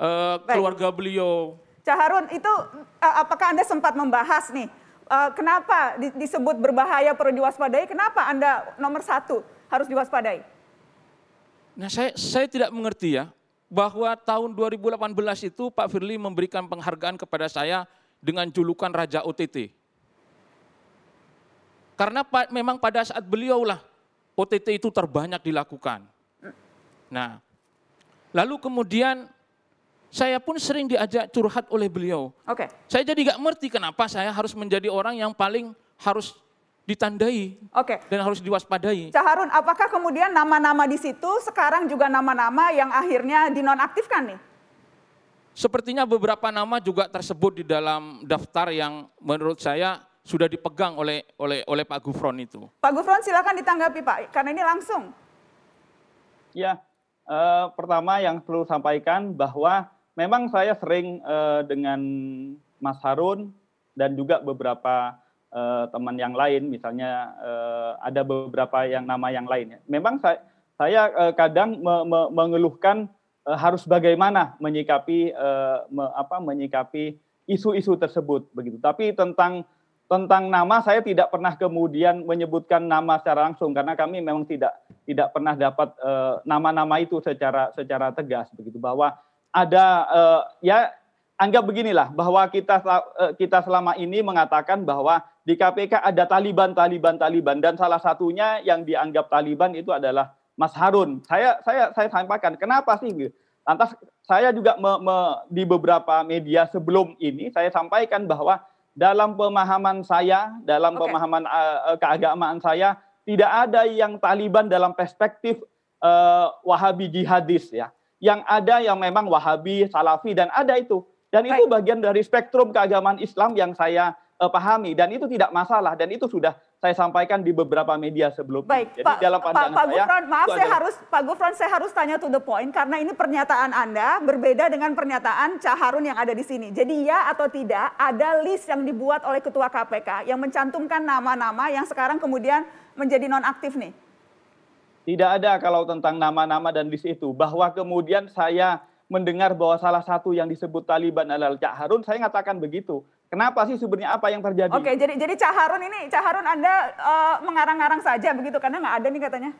uh, keluarga beliau, Cak Harun, itu uh, apakah Anda sempat membahas nih, uh, kenapa di, disebut berbahaya perlu diwaspadai, kenapa Anda nomor satu harus diwaspadai? Nah saya, saya tidak mengerti ya, bahwa tahun 2018 itu Pak Firly memberikan penghargaan kepada saya dengan julukan Raja OTT. Karena memang pada saat beliau lah OTT itu terbanyak dilakukan. Nah, lalu kemudian saya pun sering diajak curhat oleh beliau. Oke. Okay. Saya jadi gak ngerti kenapa saya harus menjadi orang yang paling harus ditandai okay. dan harus diwaspadai. Cak Harun, apakah kemudian nama-nama di situ sekarang juga nama-nama yang akhirnya dinonaktifkan nih? Sepertinya beberapa nama juga tersebut di dalam daftar yang menurut saya sudah dipegang oleh oleh oleh Pak Gufron itu. Pak Gufron silakan ditanggapi Pak, karena ini langsung. Ya, eh, pertama yang perlu sampaikan bahwa memang saya sering uh, dengan Mas Harun dan juga beberapa uh, teman yang lain, misalnya uh, ada beberapa yang nama yang lain. Memang saya, saya uh, kadang me, me, mengeluhkan uh, harus bagaimana menyikapi uh, me, apa menyikapi isu-isu tersebut begitu. Tapi tentang tentang nama saya tidak pernah kemudian menyebutkan nama secara langsung karena kami memang tidak tidak pernah dapat nama-nama uh, itu secara secara tegas begitu bahwa ada uh, ya anggap beginilah bahwa kita uh, kita selama ini mengatakan bahwa di KPK ada Taliban, Taliban, Taliban dan salah satunya yang dianggap Taliban itu adalah Mas Harun. Saya saya saya sampaikan kenapa sih? Lantas saya juga me, me, di beberapa media sebelum ini saya sampaikan bahwa dalam pemahaman saya, dalam okay. pemahaman uh, keagamaan saya tidak ada yang Taliban dalam perspektif uh, Wahabi jihadis ya yang ada yang memang Wahabi, Salafi dan ada itu. Dan itu bagian dari spektrum keagamaan Islam yang saya uh, pahami dan itu tidak masalah dan itu sudah saya sampaikan di beberapa media sebelumnya. Baik, Jadi Pak, dalam pandangan Pak, Pak Gufron, maaf saya ada... harus Pak Gufron saya harus tanya to the point karena ini pernyataan Anda berbeda dengan pernyataan Cak Harun yang ada di sini. Jadi ya atau tidak ada list yang dibuat oleh Ketua KPK yang mencantumkan nama-nama yang sekarang kemudian menjadi nonaktif nih. Tidak ada kalau tentang nama-nama dan list itu. Bahwa kemudian saya mendengar bahwa salah satu yang disebut Taliban adalah Cak Harun, saya mengatakan begitu. Kenapa sih sebenarnya apa yang terjadi? Oke, jadi jadi Cak Harun ini, Cak Harun Anda uh, mengarang-arang saja begitu karena nggak ada nih katanya.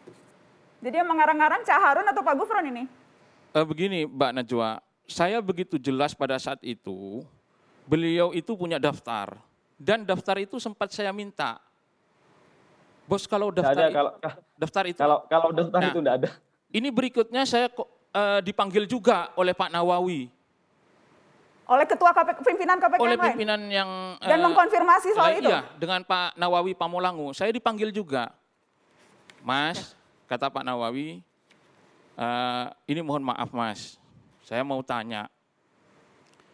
Jadi yang mengarang-arang Cak Harun atau Pak Gufron ini? Uh, begini Mbak Najwa, saya begitu jelas pada saat itu beliau itu punya daftar dan daftar itu sempat saya minta Bos kalau daftar ada, kalau, daftar itu kalau kalau daftar nah, itu tidak ada. Ini berikutnya saya uh, dipanggil juga oleh Pak Nawawi. Oleh ketua KPK, pimpinan KPK oleh pimpinan yang dan uh, mengkonfirmasi soal itu. Iya, dengan Pak Nawawi Pamulangu. Saya dipanggil juga. Mas, kata Pak Nawawi, uh, ini mohon maaf Mas. Saya mau tanya.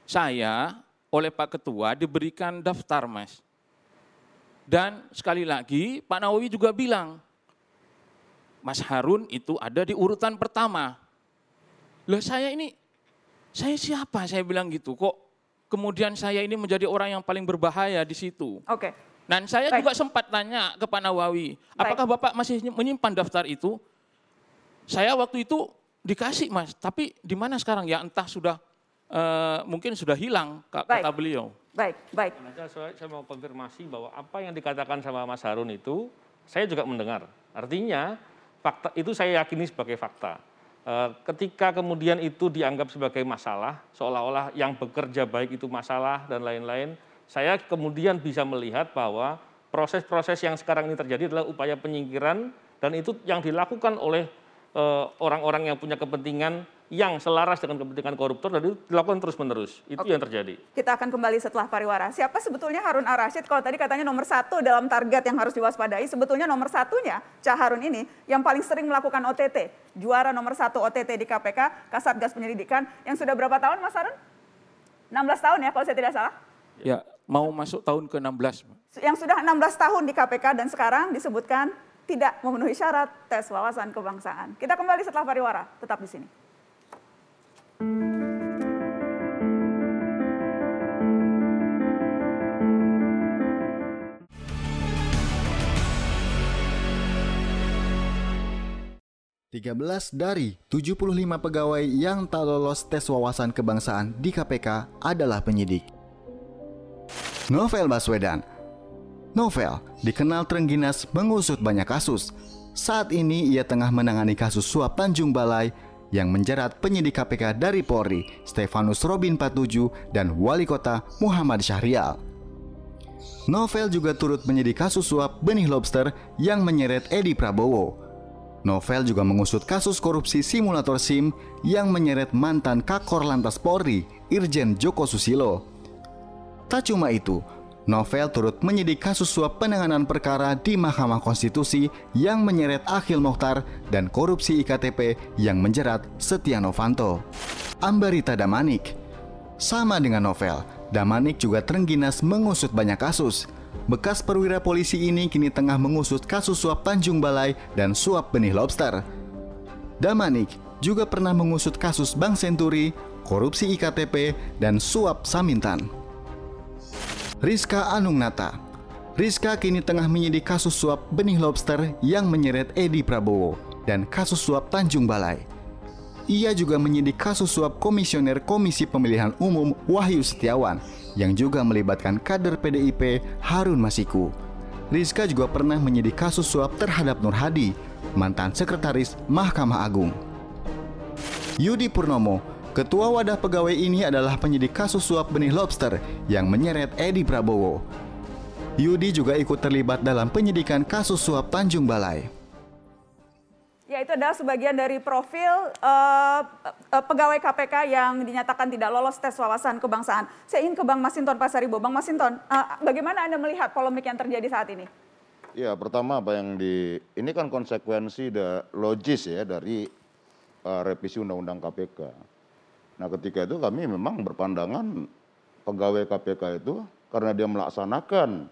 Saya oleh Pak Ketua diberikan daftar Mas dan sekali lagi Pak Nawawi juga bilang, Mas Harun itu ada di urutan pertama. Loh saya ini, saya siapa saya bilang gitu kok kemudian saya ini menjadi orang yang paling berbahaya di situ. Oke. Dan saya Baik. juga sempat tanya ke Pak Nawawi, apakah Bapak masih menyimpan daftar itu? Saya waktu itu dikasih Mas, tapi di mana sekarang ya entah sudah eh, mungkin sudah hilang ka- Baik. kata beliau. Baik, baik. Nah, Saya, saya mau konfirmasi bahwa apa yang dikatakan sama Mas Harun itu saya juga mendengar. Artinya fakta itu saya yakini sebagai fakta. Eh, Ketika kemudian itu dianggap sebagai masalah, seolah-olah yang bekerja baik itu masalah dan lain-lain, saya kemudian bisa melihat bahwa proses-proses yang sekarang ini terjadi adalah upaya penyingkiran dan itu yang dilakukan oleh eh, orang-orang yang punya kepentingan yang selaras dengan kepentingan koruptor dan itu dilakukan terus-menerus. Itu Oke. yang terjadi. Kita akan kembali setelah pariwara. Siapa sebetulnya Harun Ar-Rasyid? Kalau tadi katanya nomor satu dalam target yang harus diwaspadai, sebetulnya nomor satunya, Cah Harun ini, yang paling sering melakukan OTT. Juara nomor satu OTT di KPK, Kasatgas Penyelidikan, yang sudah berapa tahun Mas Harun? 16 tahun ya kalau saya tidak salah. Ya, mau masuk tahun ke-16. Yang sudah 16 tahun di KPK dan sekarang disebutkan tidak memenuhi syarat tes wawasan kebangsaan. Kita kembali setelah pariwara, tetap di sini. Tiga belas dari 75 pegawai yang tak lolos tes wawasan kebangsaan di KPK adalah penyidik. Novel Baswedan Novel dikenal terengginas mengusut banyak kasus. Saat ini ia tengah menangani kasus suap Tanjung Balai yang menjerat penyidik KPK dari Polri, Stefanus Robin 47 dan Wali Kota Muhammad Syahrial. Novel juga turut menyidik kasus suap benih lobster yang menyeret Edi Prabowo. Novel juga mengusut kasus korupsi simulator SIM yang menyeret mantan Kakor Lantas Polri, Irjen Joko Susilo. Tak cuma itu, Novel turut menyidik kasus suap penanganan perkara di Mahkamah Konstitusi yang menyeret Akhil Mokhtar dan korupsi IKTP yang menjerat Setia Novanto. Ambarita Damanik Sama dengan Novel, Damanik juga terengginas mengusut banyak kasus. Bekas perwira polisi ini kini tengah mengusut kasus suap Tanjung Balai dan suap benih lobster. Damanik juga pernah mengusut kasus Bank Senturi, korupsi IKTP, dan suap Samintan. Rizka Anung Nata Rizka kini tengah menyidik kasus suap benih lobster yang menyeret Edi Prabowo dan kasus suap Tanjung Balai. Ia juga menyidik kasus suap komisioner Komisi Pemilihan Umum Wahyu Setiawan yang juga melibatkan kader PDIP Harun Masiku. Rizka juga pernah menyidik kasus suap terhadap Nur Hadi, mantan sekretaris Mahkamah Agung. Yudi Purnomo, ketua wadah pegawai ini adalah penyidik kasus suap benih lobster yang menyeret Edi Prabowo. Yudi juga ikut terlibat dalam penyidikan kasus suap Tanjung Balai. Ya itu adalah sebagian dari profil eh, eh, pegawai KPK yang dinyatakan tidak lolos tes wawasan kebangsaan. Saya ingin ke Bang Masinton Pasaribo. Bang Masinton, eh, bagaimana Anda melihat polemik yang terjadi saat ini? Ya, pertama apa yang di ini kan konsekuensi da, logis ya dari uh, revisi Undang-Undang KPK. Nah, ketika itu kami memang berpandangan pegawai KPK itu karena dia melaksanakan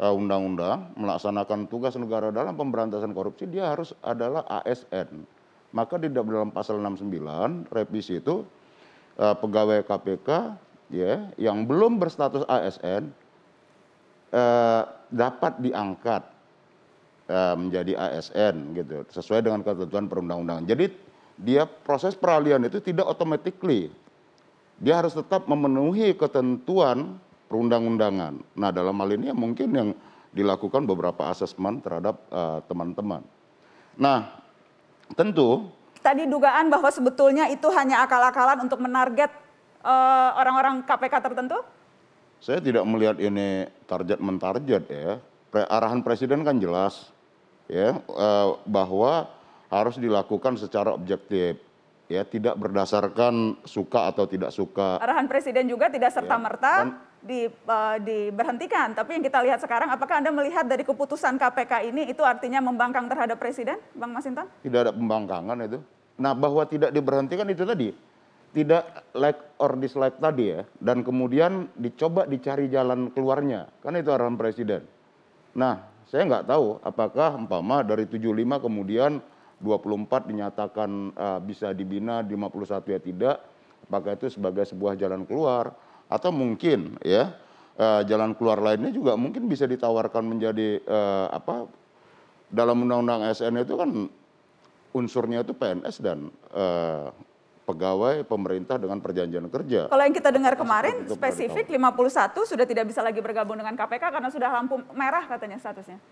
uh, undang-undang, melaksanakan tugas negara dalam pemberantasan korupsi, dia harus adalah ASN. Maka di dalam pasal 69 revisi itu uh, pegawai KPK ya yang belum berstatus ASN eh, dapat diangkat eh, menjadi ASN gitu sesuai dengan ketentuan perundang-undangan. Jadi dia proses peralihan itu tidak automatically. Dia harus tetap memenuhi ketentuan perundang-undangan. Nah, dalam hal ini ya mungkin yang dilakukan beberapa asesmen terhadap eh, teman-teman. nah, tentu Tadi dugaan bahwa sebetulnya itu hanya akal-akalan untuk menarget eh, orang-orang KPK tertentu? saya tidak melihat ini target mentarget ya. Pre- arahan presiden kan jelas ya eh, bahwa harus dilakukan secara objektif ya tidak berdasarkan suka atau tidak suka. Arahan Presiden juga tidak Ya, serta-merta di, eh, diberhentikan. Tapi yang kita lihat sekarang, apakah Anda melihat dari keputusan KPK ini itu artinya membangkang terhadap Presiden, Bang Masinton? Tidak ada pembangkangan itu. Nah, bahwa tidak diberhentikan itu tadi tidak like or dislike tadi ya dan kemudian dicoba dicari jalan keluarnya. Kan itu arahan presiden. Nah, saya nggak tahu apakah umpama dari 75 kemudian 24 dinyatakan uh, bisa dibina, 51 ya tidak. Apakah itu sebagai sebuah jalan keluar atau mungkin ya uh, jalan keluar lainnya juga mungkin bisa ditawarkan menjadi uh, apa dalam undang-undang ASN itu kan unsurnya itu PNS dan uh, pegawai pemerintah dengan perjanjian kerja. Kalau yang kita dengar kemarin spesifik 51 sudah tidak bisa lagi bergabung dengan KPK karena sudah lampu merah katanya statusnya.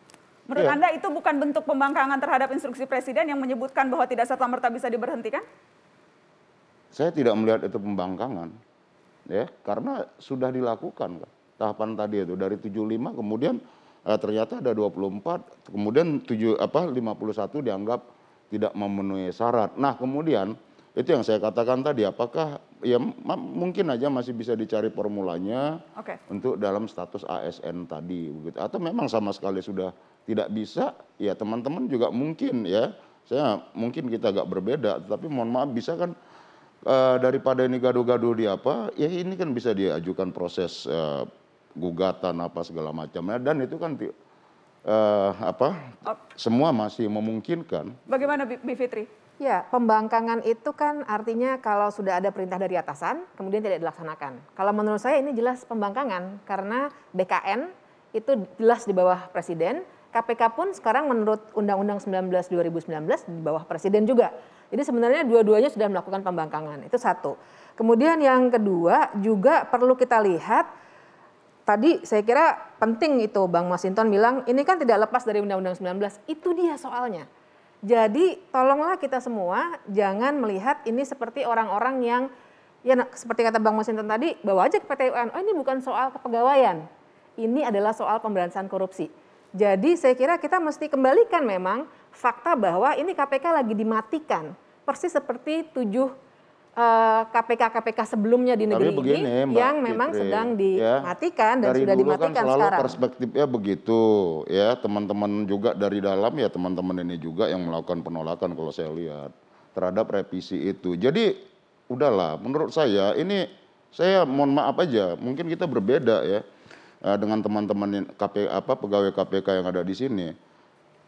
Menurut ya. Anda itu bukan bentuk pembangkangan terhadap instruksi Presiden yang menyebutkan bahwa tidak serta-merta bisa diberhentikan? Saya tidak melihat itu pembangkangan. Ya, karena sudah dilakukan kan. Tahapan tadi itu dari 75 kemudian eh, ternyata ada 24, kemudian 7 apa 51 dianggap tidak memenuhi syarat. Nah, kemudian itu yang saya katakan tadi apakah ya mungkin aja masih bisa dicari formulanya okay. untuk dalam status ASN tadi begitu. Atau memang sama sekali sudah tidak bisa ya teman-teman juga mungkin ya. Saya mungkin kita agak berbeda tapi mohon maaf bisa kan uh, daripada ini gaduh-gaduh di apa ya ini kan bisa diajukan proses uh, gugatan apa segala macamnya. Dan itu kan uh, apa oh. semua masih memungkinkan. Bagaimana B Fitri Ya, pembangkangan itu kan artinya kalau sudah ada perintah dari atasan, kemudian tidak dilaksanakan. Kalau menurut saya ini jelas pembangkangan, karena BKN itu jelas di bawah presiden, KPK pun sekarang menurut Undang-Undang 19 2019 di bawah presiden juga. Jadi sebenarnya dua-duanya sudah melakukan pembangkangan, itu satu. Kemudian yang kedua juga perlu kita lihat, tadi saya kira penting itu Bang Masinton bilang, ini kan tidak lepas dari Undang-Undang 19, itu dia soalnya jadi tolonglah kita semua jangan melihat ini seperti orang-orang yang ya seperti kata Bang Masinton tadi bawa aja ke PT UN. Oh ini bukan soal kepegawaian. Ini adalah soal pemberantasan korupsi. Jadi saya kira kita mesti kembalikan memang fakta bahwa ini KPK lagi dimatikan. Persis seperti tujuh KPK-KPK eh, sebelumnya di negeri begini, ini Mbak yang memang Fitri, sedang ya. dimatikan ya, dan sudah dulu dimatikan kan selalu sekarang. perspektifnya begitu ya teman-teman juga dari dalam ya teman-teman ini juga yang melakukan penolakan kalau saya lihat terhadap revisi itu. Jadi udahlah menurut saya ini saya mohon maaf aja mungkin kita berbeda ya eh, dengan teman-teman KPK apa pegawai KPK yang ada di sini.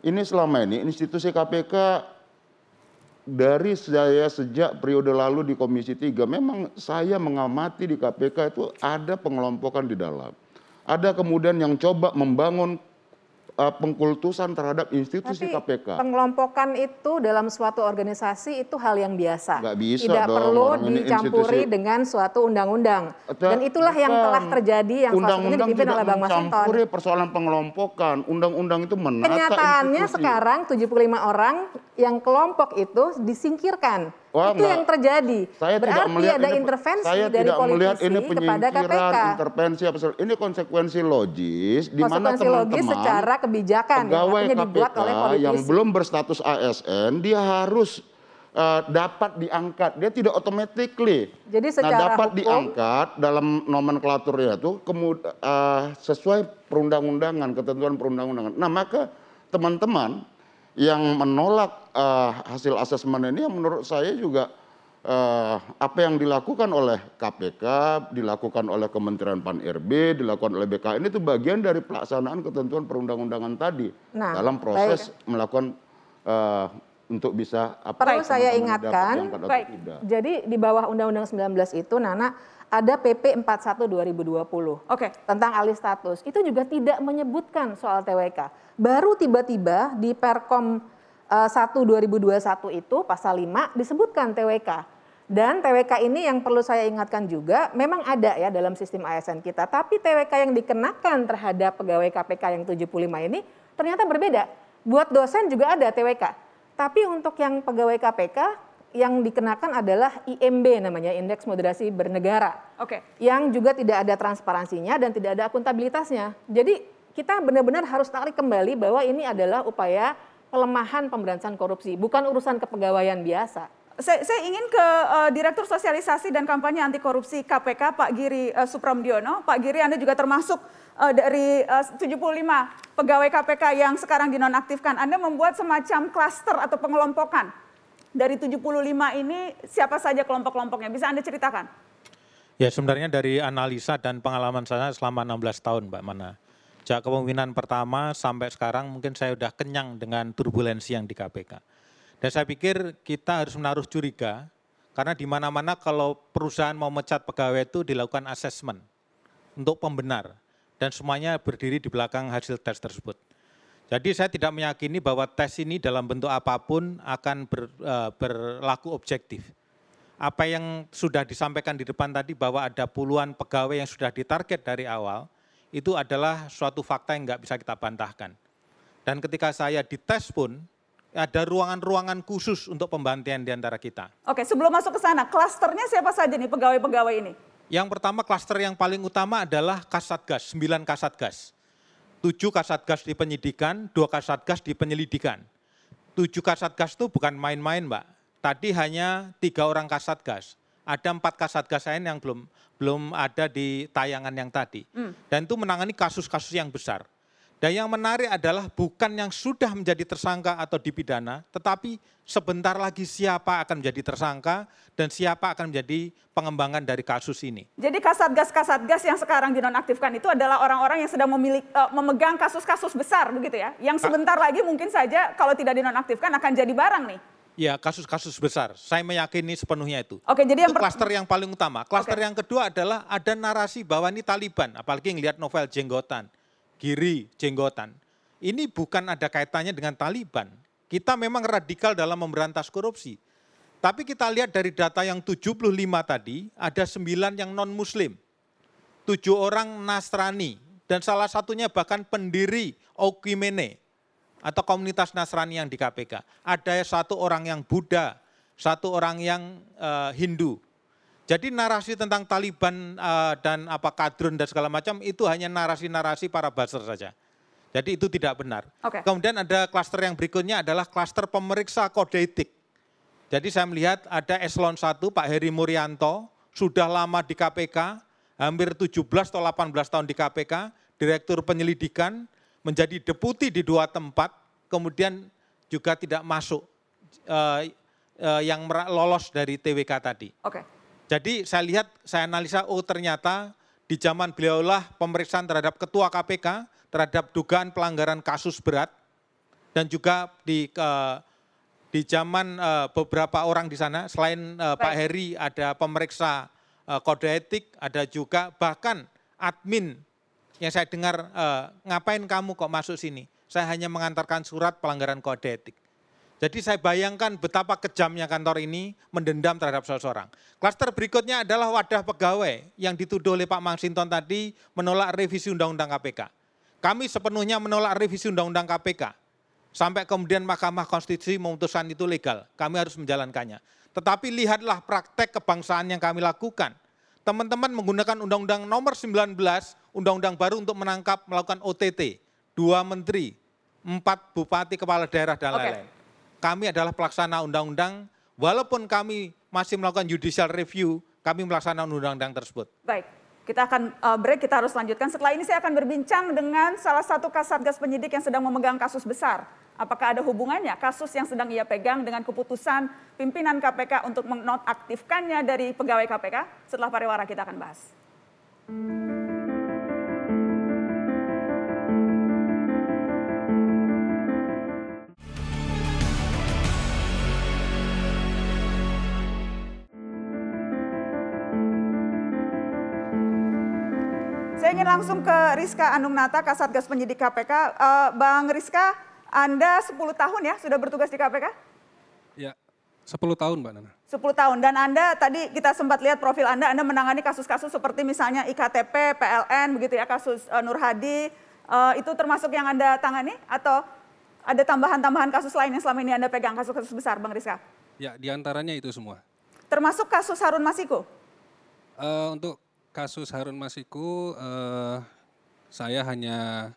Ini selama ini institusi KPK dari saya sejak periode lalu di Komisi 3 memang saya mengamati di KPK itu ada pengelompokan di dalam. Ada kemudian yang coba membangun uh, pengkultusan terhadap institusi Tapi KPK. Pengelompokan itu dalam suatu organisasi itu hal yang biasa. Gak bisa Tidak dong, perlu dicampuri institusi... dengan suatu undang-undang. Dan itulah yang telah terjadi yang undang -undang dipimpin oleh Bang Masinton. persoalan pengelompokan. Undang-undang itu menata Kenyataannya institusi. sekarang 75 orang yang kelompok itu disingkirkan. Wah, itu enggak. yang terjadi. Saya Berarti tidak melihat ada ini, intervensi saya dari tidak politisi melihat ini kepada KPK. intervensi apa Ini konsekuensi logis di mana teman-teman secara kebijakan pegawai yang KPK oleh yang belum berstatus ASN dia harus uh, dapat diangkat. Dia tidak automatically. Jadi nah, secara nah, dapat hukum, diangkat dalam nomenklaturnya itu kemudian uh, sesuai perundang-undangan, ketentuan perundang-undangan. Nah, maka teman-teman yang menolak uh, hasil asesmen ini yang menurut saya juga uh, apa yang dilakukan oleh KPK, dilakukan oleh Kementerian Pan RB, dilakukan oleh BKN itu bagian dari pelaksanaan ketentuan perundang-undangan tadi nah, dalam proses baik. melakukan uh, untuk bisa apa perlu saya ingatkan baik. Jadi di bawah Undang-Undang 19 itu Nana ada PP 41 2020. Oke. Okay. Tentang alih status. Itu juga tidak menyebutkan soal TWK. Baru tiba-tiba di Perkom uh, 1 2021 itu pasal 5 disebutkan TWK. Dan TWK ini yang perlu saya ingatkan juga memang ada ya dalam sistem ASN kita, tapi TWK yang dikenakan terhadap pegawai KPK yang 75 ini ternyata berbeda. Buat dosen juga ada TWK. Tapi untuk yang pegawai KPK yang dikenakan adalah IMB namanya Indeks Moderasi Bernegara. Oke. Okay. Yang juga tidak ada transparansinya dan tidak ada akuntabilitasnya. Jadi kita benar-benar harus tarik kembali bahwa ini adalah upaya pelemahan pemberantasan korupsi, bukan urusan kepegawaian biasa. Saya, saya ingin ke uh, Direktur Sosialisasi dan Kampanye Anti Korupsi KPK Pak Giri uh, Supramdiono. Pak Giri Anda juga termasuk uh, dari uh, 75 pegawai KPK yang sekarang dinonaktifkan. Anda membuat semacam klaster atau pengelompokan dari 75 ini siapa saja kelompok-kelompoknya? Bisa Anda ceritakan? Ya sebenarnya dari analisa dan pengalaman saya selama 16 tahun Mbak Mana. Sejak kepemimpinan pertama sampai sekarang mungkin saya sudah kenyang dengan turbulensi yang di KPK. Dan saya pikir kita harus menaruh curiga Karena di mana-mana kalau perusahaan mau mecat pegawai itu dilakukan asesmen untuk pembenar dan semuanya berdiri di belakang hasil tes tersebut. Jadi saya tidak meyakini bahwa tes ini dalam bentuk apa pun akan ber, uh, berlaku objektif. Apa yang sudah disampaikan di depan tadi bahwa ada puluhan pegawai yang sudah ditarget dari awal, itu adalah suatu fakta yang nggak bisa kita bantahkan. Dan ketika saya dites pun, ada ruangan-ruangan khusus untuk pembantian di antara kita. Oke, sebelum masuk ke sana, klasternya siapa saja nih pegawai-pegawai ini? Yang pertama klaster yang paling utama adalah Kasatgas, 9 Kasatgas. 7 Kasatgas di penyidikan, 2 Kasatgas di penyelidikan. 7 Kasatgas itu bukan main-main Mbak. Tadi hanya tiga orang Kasatgas. Ada empat Kasatgas lain yang belum belum ada di tayangan yang tadi. Hmm. Dan itu menangani kasus-kasus yang besar. Dan yang menarik adalah bukan yang sudah menjadi tersangka atau dipidana, tetapi sebentar lagi siapa akan menjadi tersangka dan siapa akan menjadi pengembangan dari kasus ini. Jadi kasatgas-kasatgas yang sekarang dinonaktifkan itu adalah orang-orang yang sedang memiliki, uh, memegang kasus-kasus besar begitu ya, yang sebentar lagi mungkin saja kalau tidak dinonaktifkan akan jadi barang nih. Ya, kasus-kasus besar. Saya meyakini sepenuhnya itu. Oke, jadi yang klaster yang paling utama. Klaster yang kedua adalah ada narasi bahwa ini Taliban, apalagi ngelihat novel Jenggotan Giri Jenggotan. Ini bukan ada kaitannya dengan Taliban. Kita memang radikal dalam memberantas korupsi. Tapi kita lihat dari data yang 75 tadi, ada 9 yang non-muslim. 7 orang Nasrani, dan salah satunya bahkan pendiri Okimene, atau komunitas Nasrani yang di KPK. Ada satu orang yang Buddha, satu orang yang uh, Hindu, jadi narasi tentang Taliban uh, dan apa kadrun dan segala macam itu hanya narasi-narasi para buzzer saja. Jadi itu tidak benar. Okay. Kemudian ada klaster yang berikutnya adalah klaster pemeriksa kode etik. Jadi saya melihat ada eselon 1 Pak Heri Murianto, sudah lama di KPK, hampir 17 atau 18 tahun di KPK, direktur penyelidikan, menjadi deputi di dua tempat, kemudian juga tidak masuk uh, uh, yang lolos dari TWK tadi. Oke. Okay. Jadi saya lihat, saya analisa, oh ternyata di zaman beliaulah pemeriksaan terhadap ketua KPK, terhadap dugaan pelanggaran kasus berat, dan juga di uh, di zaman uh, beberapa orang di sana, selain uh, Pak Heri ada pemeriksa uh, kode etik, ada juga bahkan admin yang saya dengar, uh, ngapain kamu kok masuk sini? Saya hanya mengantarkan surat pelanggaran kode etik. Jadi saya bayangkan betapa kejamnya kantor ini mendendam terhadap seseorang. Klaster berikutnya adalah wadah pegawai yang dituduh oleh Pak Mangsinton tadi menolak revisi Undang-Undang KPK. Kami sepenuhnya menolak revisi Undang-Undang KPK. Sampai kemudian Mahkamah Konstitusi memutuskan itu legal. Kami harus menjalankannya. Tetapi lihatlah praktek kebangsaan yang kami lakukan. Teman-teman menggunakan Undang-Undang nomor 19, Undang-Undang baru untuk menangkap, melakukan OTT. Dua menteri, empat bupati, kepala daerah, dan lain-lain. Okay kami adalah pelaksana undang-undang, walaupun kami masih melakukan judicial review, kami melaksanakan undang-undang tersebut. Baik, kita akan uh, break, kita harus lanjutkan. Setelah ini saya akan berbincang dengan salah satu kasatgas penyidik yang sedang memegang kasus besar. Apakah ada hubungannya kasus yang sedang ia pegang dengan keputusan pimpinan KPK untuk menonaktifkannya dari pegawai KPK? Setelah pariwara kita akan bahas. Langsung ke Rizka Anung Nata, Kasatgas Penyidik KPK. Uh, eh, Bang Rizka, Anda 10 tahun ya sudah bertugas di KPK? Ya, 10 tahun Mbak Nana. 10 tahun, dan Anda tadi kita sempat lihat profil Anda, Anda menangani kasus-kasus seperti misalnya IKTP, PLN, begitu ya, kasus uh, Nur Hadi, uh, itu termasuk yang Anda tangani? Atau ada tambahan-tambahan kasus lain yang selama ini Anda pegang, kasus-kasus besar Bang Rizka? Ya, di antaranya itu semua. Termasuk kasus Harun Masiku? Uh, untuk kasus Harun Masiku eh, saya hanya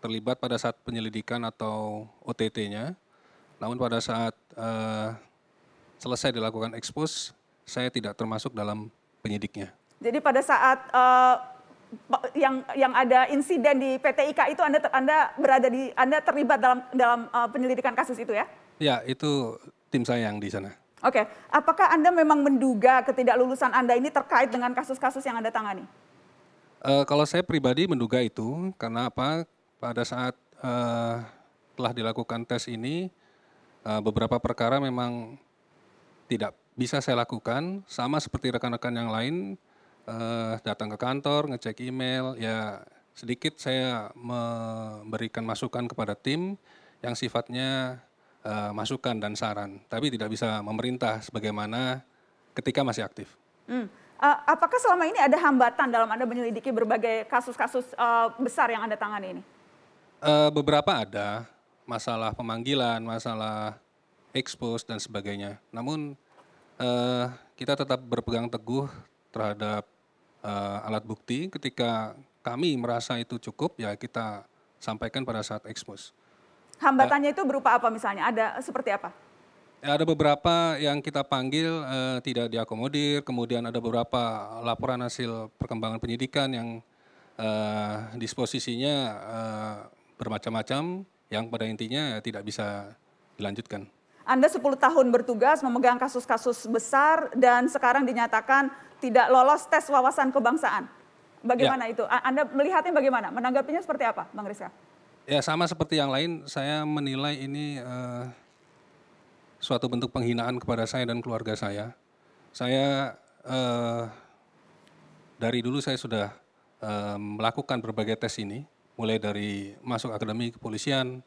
terlibat pada saat penyelidikan atau OTT-nya. Namun pada saat eh, selesai dilakukan ekspos, saya tidak termasuk dalam penyidiknya. Jadi pada saat uh, yang yang ada insiden di PT IKA itu Anda Anda berada di Anda terlibat dalam dalam uh, penyelidikan kasus itu ya? Ya, itu tim saya yang di sana. Oke, apakah Anda memang menduga ketidaklulusan Anda ini terkait dengan kasus-kasus yang Anda tangani? Uh, kalau saya pribadi menduga itu, karena apa? Pada saat uh, telah dilakukan tes ini, uh, beberapa perkara memang tidak bisa saya lakukan sama seperti rekan-rekan yang lain uh, datang ke kantor, ngecek email, ya sedikit saya memberikan masukan kepada tim yang sifatnya uh, masukan dan saran, tapi tidak bisa memerintah sebagaimana ketika masih aktif. Hmm. Uh, apakah selama ini ada hambatan dalam Anda menyelidiki berbagai kasus-kasus uh, besar yang Anda tangani ini? Uh, beberapa ada, masalah pemanggilan, masalah expose dan sebagainya. Namun uh, kita tetap berpegang teguh terhadap uh, alat bukti ketika kami merasa itu cukup ya kita sampaikan pada saat expose. Hambatannya uh, itu berupa apa misalnya? Ada seperti apa? Ya, ada beberapa yang kita panggil uh, tidak diakomodir, kemudian ada beberapa laporan hasil perkembangan penyidikan yang uh, disposisinya uh, bermacam-macam, yang pada intinya ya, tidak bisa dilanjutkan. Anda 10 tahun bertugas memegang kasus-kasus besar dan sekarang dinyatakan tidak lolos tes wawasan kebangsaan. Bagaimana ya. itu? Anda melihatnya bagaimana? Menanggapinya seperti apa, Bang Rizka? Ya sama seperti yang lain, saya menilai ini uh, suatu bentuk penghinaan kepada saya dan keluarga saya. Saya uh, dari dulu saya sudah uh, melakukan berbagai tes ini, mulai dari masuk akademi kepolisian,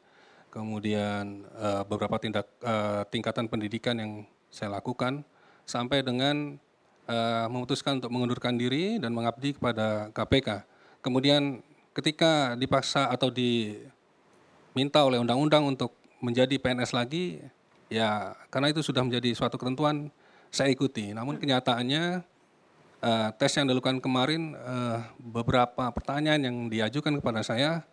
kemudian uh, beberapa tindak uh, tingkatan pendidikan yang saya lakukan, sampai dengan uh, memutuskan untuk mengundurkan diri dan mengabdi kepada KPK. Kemudian ketika dipaksa atau diminta oleh undang-undang untuk menjadi PNS lagi, ya karena itu sudah menjadi suatu ketentuan saya ikuti. Namun kenyataannya uh, tes yang dilakukan kemarin uh, beberapa pertanyaan yang diajukan kepada saya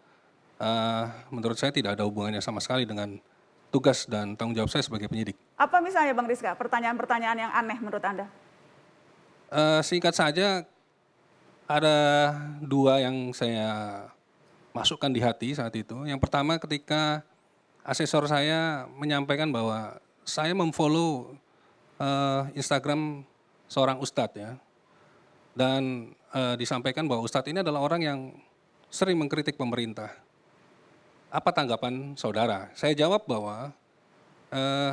uh, menurut saya tidak ada hubungannya sama sekali dengan tugas dan tanggung jawab saya sebagai penyidik. Apa misalnya Bang Rizka pertanyaan-pertanyaan yang aneh menurut Anda? Uh, singkat saja ada dua yang saya masukkan di hati saat itu. Yang pertama ketika asesor saya menyampaikan bahwa saya memfollow uh, Instagram seorang ustadz ya. Dan uh, disampaikan bahwa ustadz ini adalah orang yang sering mengkritik pemerintah. Apa tanggapan saudara? Saya jawab bahwa uh,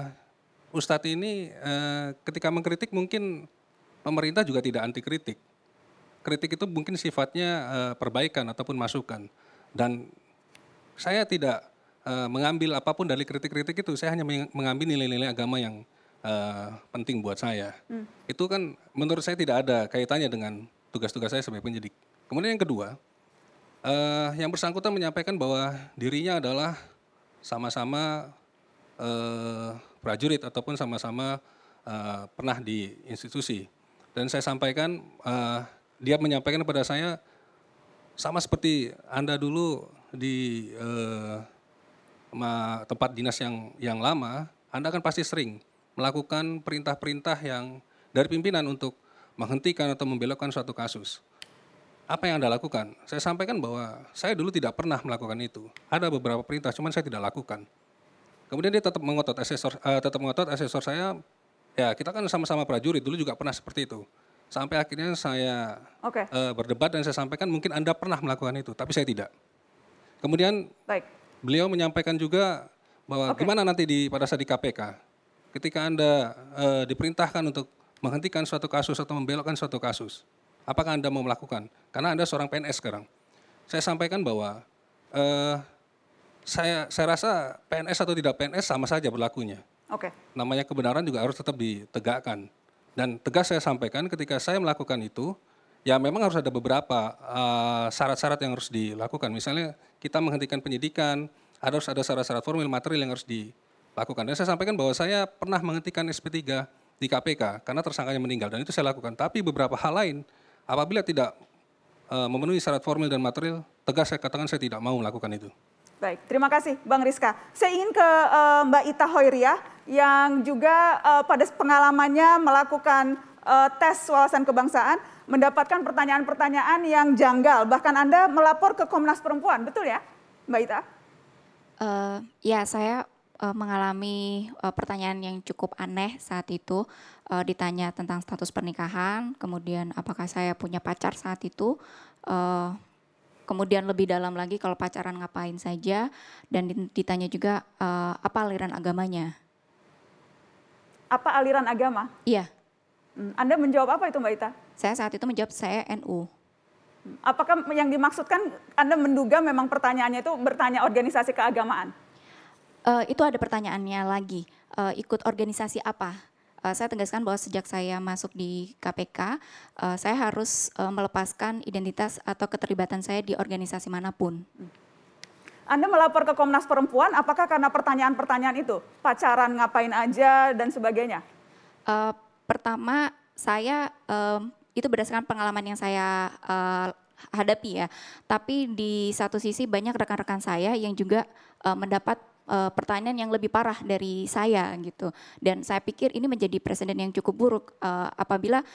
ustadz ini uh, ketika mengkritik mungkin pemerintah juga tidak anti kritik. Kritik itu mungkin sifatnya uh, perbaikan ataupun masukan. Dan saya tidak uh, mengambil apa pun dari kritik-kritik itu, saya hanya mengambil nilai-nilai agama yang uh, penting buat saya. Hmm. Itu kan menurut saya tidak ada kaitannya dengan tugas-tugas saya sebagai penyidik. Kemudian yang kedua, uh, yang bersangkutan menyampaikan bahwa dirinya adalah sama-sama uh, prajurit ataupun sama-sama uh, pernah di institusi. Dan saya sampaikan, uh, dia menyampaikan kepada saya sama seperti Anda dulu di uh, tempat dinas yang yang lama, Anda kan pasti sering melakukan perintah-perintah yang dari pimpinan untuk menghentikan atau membelokkan suatu kasus. Apa yang Anda lakukan? Saya sampaikan bahwa saya dulu tidak pernah melakukan itu. Ada beberapa perintah, cuman saya tidak lakukan. Kemudian dia tetap mengotot asesor, uh, tetap mengotot asesor saya. Ya kita kan sama-sama prajurit, dulu juga pernah seperti itu. Sampai akhirnya saya okay. uh, eh, berdebat dan saya sampaikan mungkin Anda pernah melakukan itu, tapi saya tidak. Kemudian Baik beliau menyampaikan juga bahwa okay. gimana nanti di pada saat di KPK ketika anda e, diperintahkan untuk menghentikan suatu kasus atau membelokkan suatu kasus apakah anda mau melakukan karena anda seorang PNS sekarang saya sampaikan bahwa e, saya saya rasa PNS atau tidak PNS sama saja berlakunya okay. namanya kebenaran juga harus tetap ditegakkan dan tegas saya sampaikan ketika saya melakukan itu ya memang harus ada beberapa eh, syarat-syarat uh, yang harus dilakukan. Misalnya kita menghentikan penyidikan, harus ada syarat-syarat formil material yang harus dilakukan. Dan saya sampaikan bahwa saya pernah menghentikan SP3 di KPK karena tersangkanya meninggal dan itu saya lakukan. Tapi beberapa hal lain apabila tidak uh, memenuhi syarat formil dan material, tegas saya katakan saya tidak mau melakukan itu. Baik, terima kasih Bang Rizka. Saya ingin ke uh, Mbak Ita Hoiria yang juga uh, pada pengalamannya melakukan uh, tes wawasan kebangsaan mendapatkan pertanyaan-pertanyaan yang janggal. Bahkan Anda melapor ke Komnas Perempuan, betul ya Mbak Ita? Uh, ya, saya uh, mengalami uh, pertanyaan yang cukup aneh saat itu. Uh, ditanya tentang status pernikahan, kemudian apakah saya punya pacar saat itu. Uh, kemudian lebih dalam lagi kalau pacaran ngapain saja. Dan ditanya juga uh, apa aliran agamanya. apa aliran agama? Iya. Hmm, Anda menjawab apa itu Mbak Ita? Saya saat itu menjawab saya NU. Apakah yang dimaksudkan Anda menduga memang pertanyaannya itu bertanya organisasi keagamaan? Uh, itu ada pertanyaannya lagi, uh, ikut organisasi apa? Uh, saya tegaskan bahwa sejak saya masuk di KPK, uh, saya harus uh, melepaskan identitas atau keterlibatan saya di organisasi mana pun. Anda melapor ke Komnas Perempuan, apakah karena pertanyaan-pertanyaan itu? Pacaran ngapain aja dan sebagainya? Uh, pertama, saya um, itu berdasarkan pengalaman yang saya uh, hadapi ya. Tapi di satu sisi banyak rekan-rekan saya yang juga uh, mendapat uh, pertanyaan yang lebih parah dari saya gitu. Dan saya pikir ini menjadi presiden yang cukup buruk uh, apabila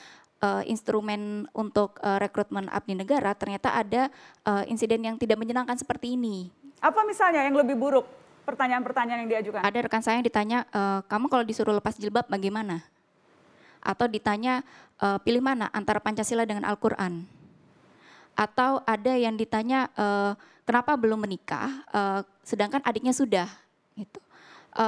uh, instrumen untuk uh, rekrutmen abdi negara ternyata ada uh, insiden yang tidak menyenangkan seperti ini. Apa misalnya yang lebih buruk? Pertanyaan-pertanyaan yang diajukan. Ada rekan saya yang ditanya, e, kamu kalau disuruh lepas jilbab bagaimana? Atau ditanya, e, pilih mana antara Pancasila dengan Al-Quran? Atau ada yang ditanya, e, kenapa belum menikah, e, sedangkan adiknya sudah? Gitu. E,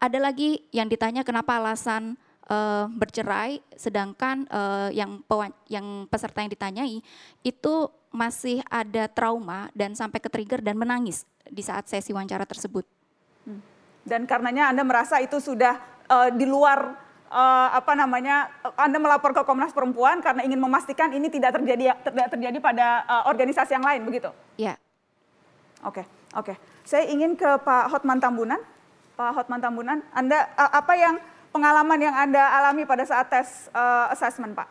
ada lagi yang ditanya kenapa alasan uh, bercerai, sedangkan uh, yang yang peserta yang ditanyai itu masih ada trauma dan sampai ke trigger dan menangis di saat sesi wawancara tersebut. Hmm. Dan karenanya Anda merasa itu sudah uh, di luar uh, apa namanya Anda melapor ke Komnas Perempuan karena ingin memastikan ini tidak terjadi tidak terjadi pada uh, organisasi yang lain begitu? Ya. Oke, okay, oke. Okay. Saya ingin ke Pak Hotman Tambunan. Pak Hotman Tambunan, Anda uh, apa yang pengalaman yang Anda alami pada saat tes uh, assessment, Pak?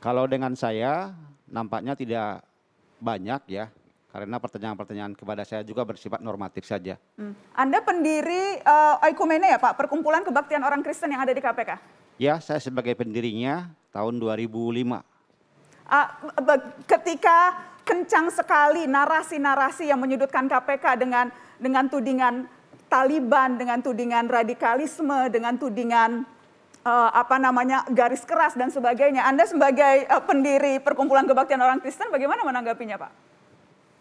Kalau dengan saya nampaknya tidak banyak ya, karena pertanyaan-pertanyaan kepada saya juga bersifat normatif saja. Hmm. Anda pendiri uh, Oikumene ya Pak, Perkumpulan Kebaktian Orang Kristen yang ada di KPK? Ya, saya sebagai pendirinya tahun 2005. Uh, ketika kencang sekali narasi-narasi yang menyudutkan KPK dengan dengan tudingan Taliban dengan tudingan radikalisme, dengan tudingan uh, apa namanya garis keras dan sebagainya. Anda sebagai uh, pendiri Perkumpulan Kebaktian Orang Kristen bagaimana menanggapinya, Pak?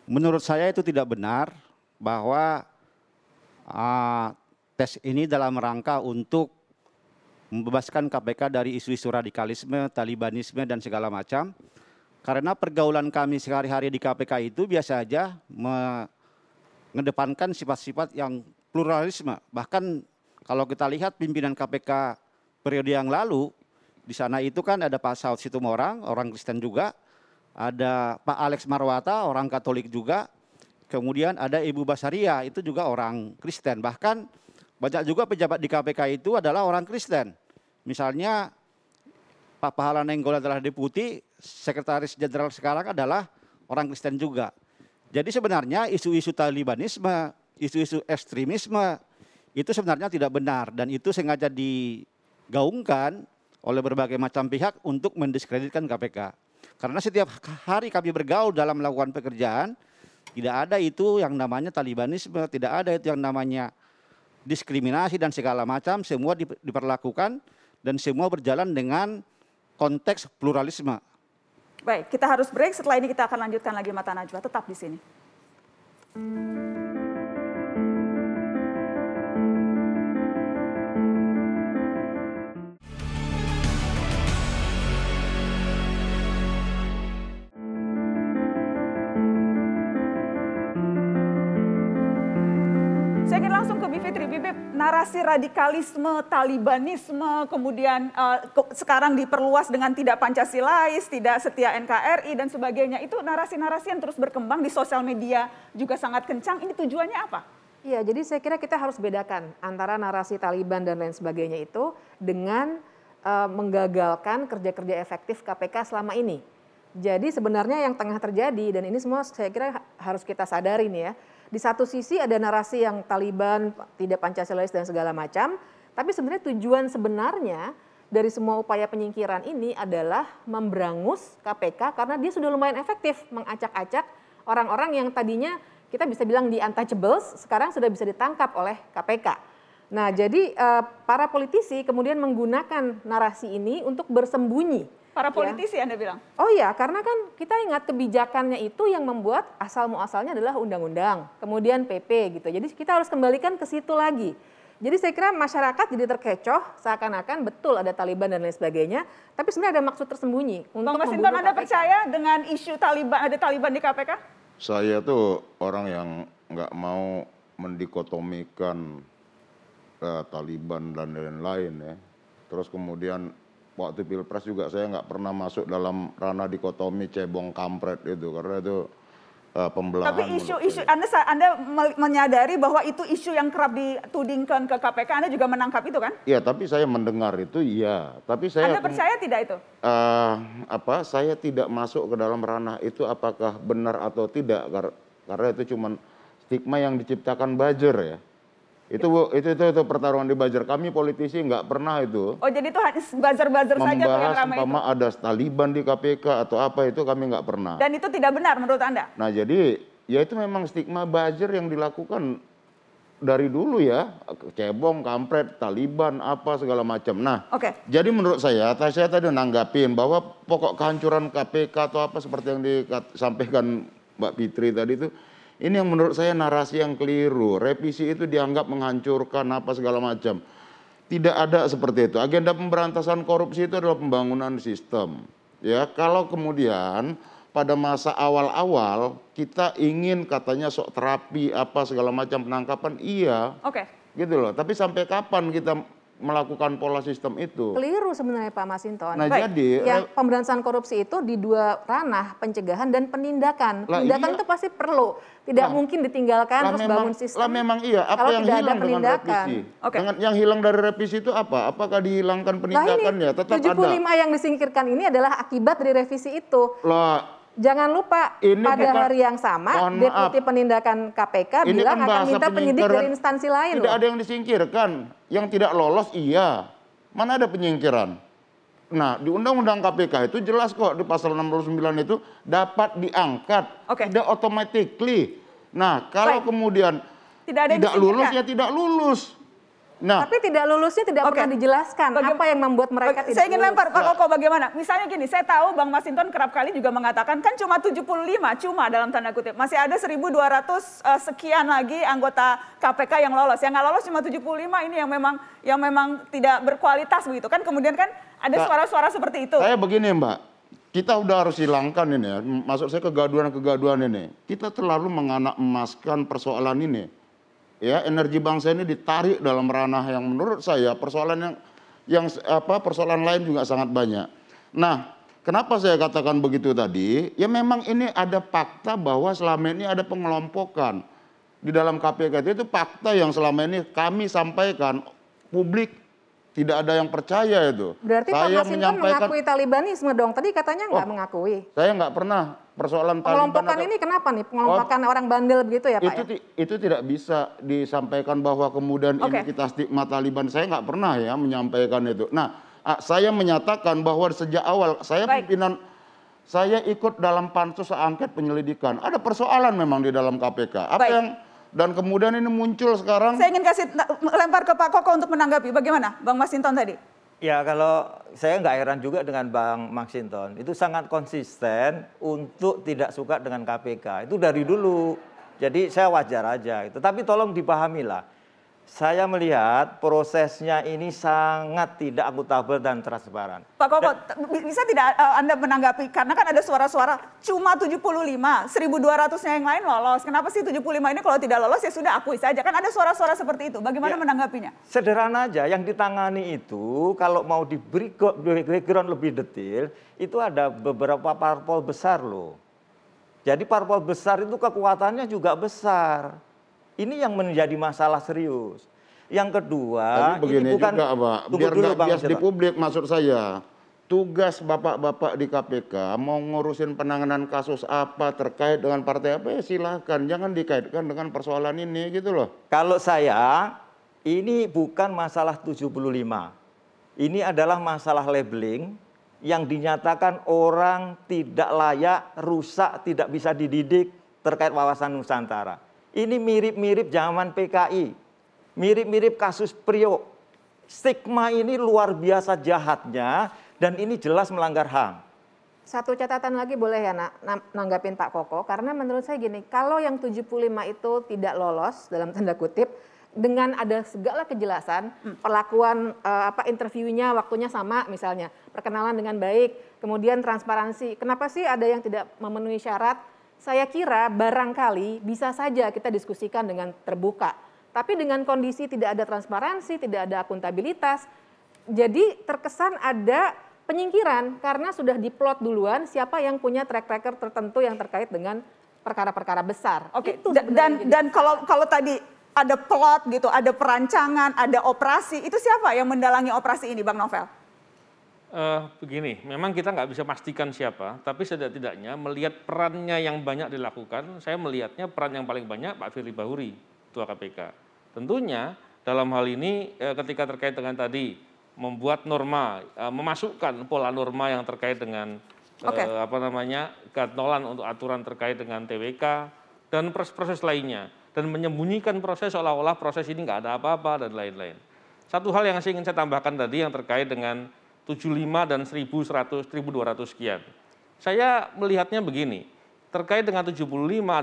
Menurut saya itu tidak benar bahwa uh, tes ini dalam rangka untuk membebaskan KPK dari isu-isu radikalisme, talibanisme dan segala macam. Karena pergaulan kami sehari-hari di KPK itu biasa saja mengedepankan sifat-sifat yang pluralisme. Bahkan kalau kita lihat pimpinan KPK periode yang lalu, di sana itu kan ada Pak Saud Situmorang, orang Kristen juga, ada Pak Alex Marwata, orang Katolik juga, kemudian ada Ibu Basaria, itu juga orang Kristen. Bahkan banyak juga pejabat di KPK itu adalah orang Kristen. Misalnya Pak Pahala Nenggol adalah deputi, sekretaris jenderal sekarang adalah orang Kristen juga. Jadi sebenarnya isu-isu Talibanisme, isu-isu ekstremisme itu sebenarnya tidak benar dan itu sengaja digaungkan oleh berbagai macam pihak untuk mendiskreditkan KPK. Karena setiap hari kami bergaul dalam melakukan pekerjaan, tidak ada itu yang namanya talibanisme, tidak ada itu yang namanya diskriminasi dan segala macam, semua diperlakukan dan semua berjalan dengan konteks pluralisme. Baik, kita harus break. Setelah ini kita akan lanjutkan lagi Mata Najwa. Tetap di sini. Narasi radikalisme, talibanisme, kemudian uh, sekarang diperluas dengan tidak Pancasilais, tidak setia NKRI dan sebagainya. Itu narasi-narasi yang terus berkembang di sosial media juga sangat kencang. Ini tujuannya apa? Iya, jadi saya kira kita harus bedakan antara narasi Taliban dan lain sebagainya itu dengan uh, menggagalkan kerja-kerja efektif KPK selama ini. Jadi sebenarnya yang tengah terjadi dan ini semua saya kira harus kita sadari nih ya di satu sisi ada narasi yang Taliban tidak Pancasilais dan segala macam, tapi sebenarnya tujuan sebenarnya dari semua upaya penyingkiran ini adalah memberangus KPK karena dia sudah lumayan efektif mengacak-acak orang-orang yang tadinya kita bisa bilang di untouchables, sekarang sudah bisa ditangkap oleh KPK. Nah, jadi eh, para politisi kemudian menggunakan narasi ini untuk bersembunyi Para ya. politisi ya. Anda bilang? Oh iya, karena kan kita ingat kebijakannya itu yang membuat asal muasalnya adalah undang-undang, kemudian PP gitu. Jadi kita harus kembalikan ke situ lagi. Jadi saya kira masyarakat jadi terkecoh seakan-akan betul ada Taliban dan lain sebagainya, tapi sebenarnya ada maksud tersembunyi untuk Bang Masinton, Anda KPK. percaya dengan isu Taliban ada Taliban di KPK? Saya tuh orang yang nggak mau mendikotomikan eh, Taliban dan lain-lain ya. Terus kemudian waktu pilpres juga saya nggak pernah masuk dalam ranah dikotomi cebong kampret itu karena itu eh, pembelahan. Tapi isu-isu Anda Anda me- menyadari bahwa itu isu yang kerap ditudingkan ke KPK, Anda juga menangkap itu kan? Iya, tapi saya mendengar itu iya. Tapi saya Anda percaya tidak itu? eh, apa? Saya tidak masuk ke dalam ranah itu apakah benar atau tidak kar- karena itu cuman stigma yang diciptakan buzzer ya. Itu itu itu, itu pertarungan di buzzer. Kami politisi nggak pernah itu Oh jadi itu buzzer-buzzer saja tuh yang ramai itu. ada Taliban di KPK atau apa itu kami nggak pernah. Dan itu tidak benar menurut Anda? Nah jadi ya itu memang stigma buzzer yang dilakukan dari dulu ya cebong, kampret, Taliban apa segala macam. Nah Oke. jadi menurut saya, saya tadi nanggapin bahwa pokok kehancuran KPK atau apa seperti yang disampaikan Mbak Fitri tadi itu, ini yang menurut saya narasi yang keliru. Revisi itu dianggap menghancurkan apa segala macam. Tidak ada seperti itu. Agenda pemberantasan korupsi itu adalah pembangunan sistem. Ya, kalau kemudian pada masa awal-awal kita ingin katanya sok terapi apa segala macam penangkapan, iya, Oke. gitu loh. Tapi sampai kapan kita melakukan pola sistem itu? Keliru sebenarnya Pak Masinton. Nah, Baik. jadi, ya, pemberantasan korupsi itu di dua ranah, pencegahan dan penindakan. Lah, Penindakan iya. itu pasti perlu, tidak mungkin ditinggalkan Lah terus memang, bangun sistem. lah memang iya. Apa kalau yang tidak ada hilang dengan penindakan. revisi? Dengan yang hilang dari revisi itu apa? Apakah dihilangkan Nah ini penindakannya? Tetap 75 ada. yang disingkirkan ini adalah akibat dari revisi itu. Lah, Jangan lupa Ini pada bukan- hari yang sama Deputi maaf. Penindakan KPK ini bilang kan akan minta penyidik dari instansi lain Tidak loh. ada yang disingkirkan. Yang tidak lolos iya. Mana ada penyingkiran? Nah, di Undang-Undang KPK itu jelas kok di pasal 69 itu dapat diangkat. Tidak automatically. Nah, kalau kemudian Tidak ada tidak lulus ya tidak lulus. Nah, Tapi tidak lulusnya tidak pernah dijelaskan apa yang membuat mereka tidak Saya ingin lulus. lempar Pak Koko bagaimana? Misalnya gini, saya tahu Bang Masinton kerap kali juga mengatakan kan cuma 75, cuma dalam tanda kutip. Masih ada 1.200 eh, sekian lagi anggota KPK yang lolos. Yang nggak lolos cuma 75 ini yang memang yang memang tidak berkualitas begitu kan. Kemudian kan ada suara-suara seperti itu. Saya begini Mbak, kita udah harus hilangkan ini ya, maksud saya kegaduhan-kegaduhan ini. Kita terlalu menganak emaskan persoalan ini. Ya, energi bangsa ini ditarik dalam ranah yang menurut saya persoalan yang yang apa persoalan lain juga sangat banyak. Nah, kenapa saya katakan begitu tadi? Ya memang ini ada fakta bahwa selama ini ada pengelompokan di dalam KPK itu fakta yang selama ini kami sampaikan publik tidak ada yang percaya itu. Berarti Pak Saya Masinton menyampaikan- mengakui Talibanisme dong. Tadi katanya nggak mengakui. saya nggak pernah persoalan Pengelompokan atau- ini kenapa nih? Pengelompokan orang bandel begitu ya Pak itu ya? itu tidak bisa disampaikan bahwa kemudian ini Oke. kita stigma Taliban. Saya nggak pernah ya menyampaikan itu. Nah, ah, saya menyatakan bahwa sejak awal saya pimpinan saya ikut dalam pansus angket penyelidikan. Ada persoalan memang di dalam KPK. Apa Baik. yang dan kemudian ini muncul sekarang Saya ingin kasih lempar ke Pak Koko untuk menanggapi. Bagaimana Bang Masinton tadi? Ya kalau saya nggak heran juga dengan Bang Maxinton, itu sangat konsisten untuk tidak suka dengan KPK. Itu dari dulu. Jadi saya wajar aja. Itu. Tapi tolong dipahamilah. Saya melihat prosesnya ini sangat tidak akuntabel dan transparan. Pak Koko, t- bisa tidak eh, Anda menanggapi? Karena kan ada suara-suara cuma 75, 1.200-nya yang lain lolos. Kenapa sih 75 ini kalau tidak lolos ya sudah akui saja. Kan ada suara-suara seperti itu. Bagaimana menanggapinya? Sederhana aja, yang ditangani itu kalau mau diberi background lebih detail, itu ada beberapa parpol besar loh. Jadi parpol besar itu kekuatannya juga besar. Ini yang menjadi masalah serius. Yang kedua, Tapi begini ini bukan juga, Pak. Biar dulu, Bang bias di publik maksud saya. Tugas bapak-bapak di KPK mau ngurusin penanganan kasus apa terkait dengan partai apa ya silahkan. Jangan dikaitkan dengan persoalan ini gitu loh. Kalau saya, ini bukan masalah 75. Ini adalah masalah labeling yang dinyatakan orang tidak layak, rusak, tidak bisa dididik terkait wawasan Nusantara. Ini mirip-mirip zaman PKI, mirip-mirip kasus Priok. Stigma ini luar biasa jahatnya dan ini jelas melanggar HAM. Satu catatan lagi boleh ya nak na- nanggapin Pak Koko karena menurut saya gini, kalau yang 75 itu tidak lolos dalam tanda kutip, dengan ada segala kejelasan, hmm. perlakuan uh, apa interviewnya waktunya sama misalnya, perkenalan dengan baik, kemudian transparansi. Kenapa sih ada yang tidak memenuhi syarat? Saya kira barangkali bisa saja kita diskusikan dengan terbuka. Tapi dengan kondisi tidak ada transparansi, tidak ada akuntabilitas, jadi terkesan ada penyingkiran karena sudah diplot duluan siapa yang punya track record tertentu yang terkait dengan perkara-perkara besar. Oke. Okay. Dan dan kalau kalau tadi ada plot gitu, ada perancangan, ada operasi. Itu siapa yang mendalangi operasi ini, Bang Novel? Uh, begini, memang kita nggak bisa pastikan siapa, tapi setidak-tidaknya melihat perannya yang banyak dilakukan, saya melihatnya peran yang paling banyak Pak Firly Bahuri, Ketua KPK. Tentunya dalam hal ini eh, ketika terkait dengan tadi membuat norma, eh, memasukkan pola norma yang terkait dengan okay. apa namanya gatolan untuk aturan terkait dengan TWK dan proses-proses lainnya dan menyembunyikan proses seolah-olah proses ini nggak ada apa-apa dan lain-lain. Satu hal yang saya ingin saya tambahkan tadi yang terkait dengan 75 dan 1100, 1200 sekian. Saya melihatnya begini, terkait dengan 75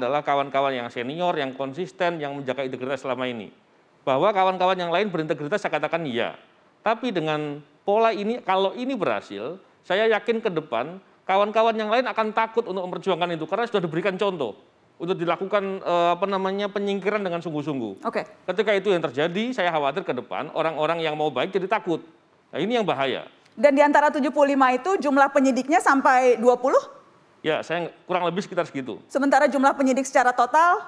adalah kawan-kawan yang senior, yang konsisten, yang menjaga integritas selama ini. Bahwa kawan-kawan yang lain berintegritas saya katakan iya. Tapi dengan pola ini, kalau ini berhasil, saya yakin ke depan kawan-kawan yang lain akan takut untuk memperjuangkan itu karena sudah diberikan contoh untuk dilakukan uh, apa namanya penyingkiran dengan sungguh-sungguh. Oke. Okay. Ketika itu yang terjadi, saya khawatir ke depan orang-orang yang mau baik jadi takut. Nah, ini yang bahaya. Dan di antara 75 itu jumlah penyidiknya sampai 20? Ya, saya kurang lebih sekitar segitu. Sementara jumlah penyidik secara total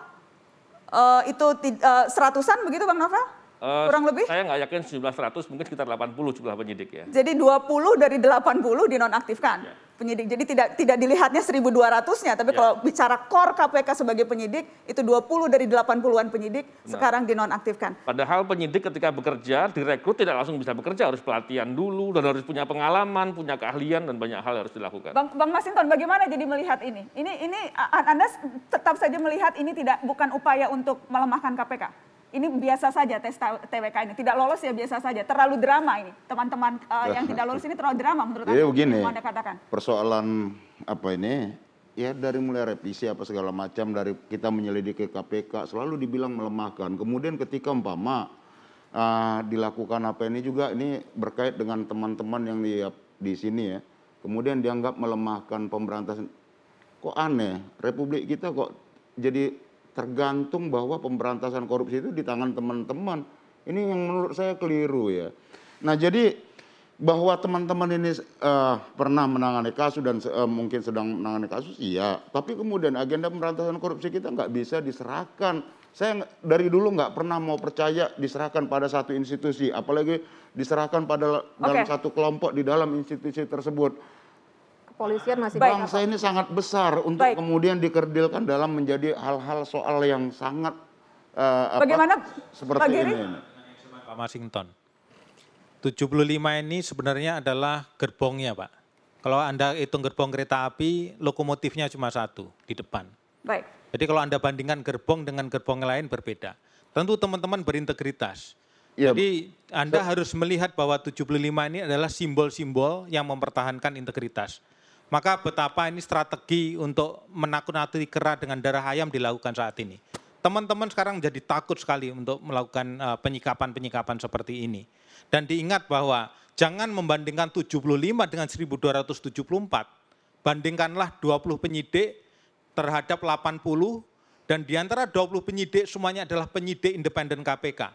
uh, itu uh, seratusan begitu Bang Novel? Uh, Kurang lebih? Saya nggak yakin sejumlah 100, mungkin sekitar 80 jumlah penyidik ya. Jadi 20 dari 80 dinonaktifkan ya. penyidik. Jadi tidak tidak dilihatnya 1.200-nya, tapi ya. kalau bicara core KPK sebagai penyidik, itu 20 dari 80-an penyidik nah. sekarang dinonaktifkan. Padahal penyidik ketika bekerja, direkrut tidak langsung bisa bekerja, harus pelatihan dulu, dan harus punya pengalaman, punya keahlian, dan banyak hal harus dilakukan. Bang, Bang Masinton, bagaimana jadi melihat ini? Ini, ini Anda tetap saja melihat ini tidak bukan upaya untuk melemahkan KPK? Ini biasa saja tes TWK ini. Tidak lolos ya biasa saja. Terlalu drama ini. Teman-teman uh, yang tidak lolos ini terlalu drama menurut Jadi begini, anda katakan. Persoalan apa ini? Ya dari mulai revisi apa segala macam dari kita menyelidiki KPK selalu dibilang melemahkan. Kemudian ketika umpama uh, dilakukan apa ini juga ini berkait dengan teman-teman yang di di sini ya. Kemudian dianggap melemahkan pemberantasan. Kok aneh? Republik kita kok jadi tergantung bahwa pemberantasan korupsi itu di tangan teman-teman. Ini yang menurut saya keliru ya. Nah jadi bahwa teman-teman ini uh, pernah menangani kasus dan uh, mungkin sedang menangani kasus, iya. Tapi kemudian agenda pemberantasan korupsi kita nggak bisa diserahkan. Saya dari dulu nggak pernah mau percaya diserahkan pada satu institusi, apalagi diserahkan pada okay. dalam satu kelompok di dalam institusi tersebut kepolisian masih Baik. Bangsa ini sangat besar untuk Baik. kemudian dikerdilkan dalam menjadi hal-hal soal yang sangat uh, Bagaimana apa, seperti Pak ini. Pak Masington. 75 ini sebenarnya adalah gerbongnya, Pak. Kalau Anda hitung gerbong kereta api, lokomotifnya cuma satu di depan. Baik. Jadi kalau Anda bandingkan gerbong dengan gerbong lain berbeda. Tentu teman-teman berintegritas. Ya. Jadi Anda so, harus melihat bahwa 75 ini adalah simbol-simbol yang mempertahankan integritas. Maka betapa ini strategi untuk menakut-nakuti kera dengan darah ayam dilakukan saat ini. Teman-teman sekarang menjadi takut sekali untuk melakukan uh, penyikapan-penyikapan seperti ini. Dan diingat bahwa jangan membandingkan 75 dengan 1274. Bandingkanlah 20 penyidik terhadap 80 dan di antara 20 penyidik semuanya adalah penyidik independen KPK.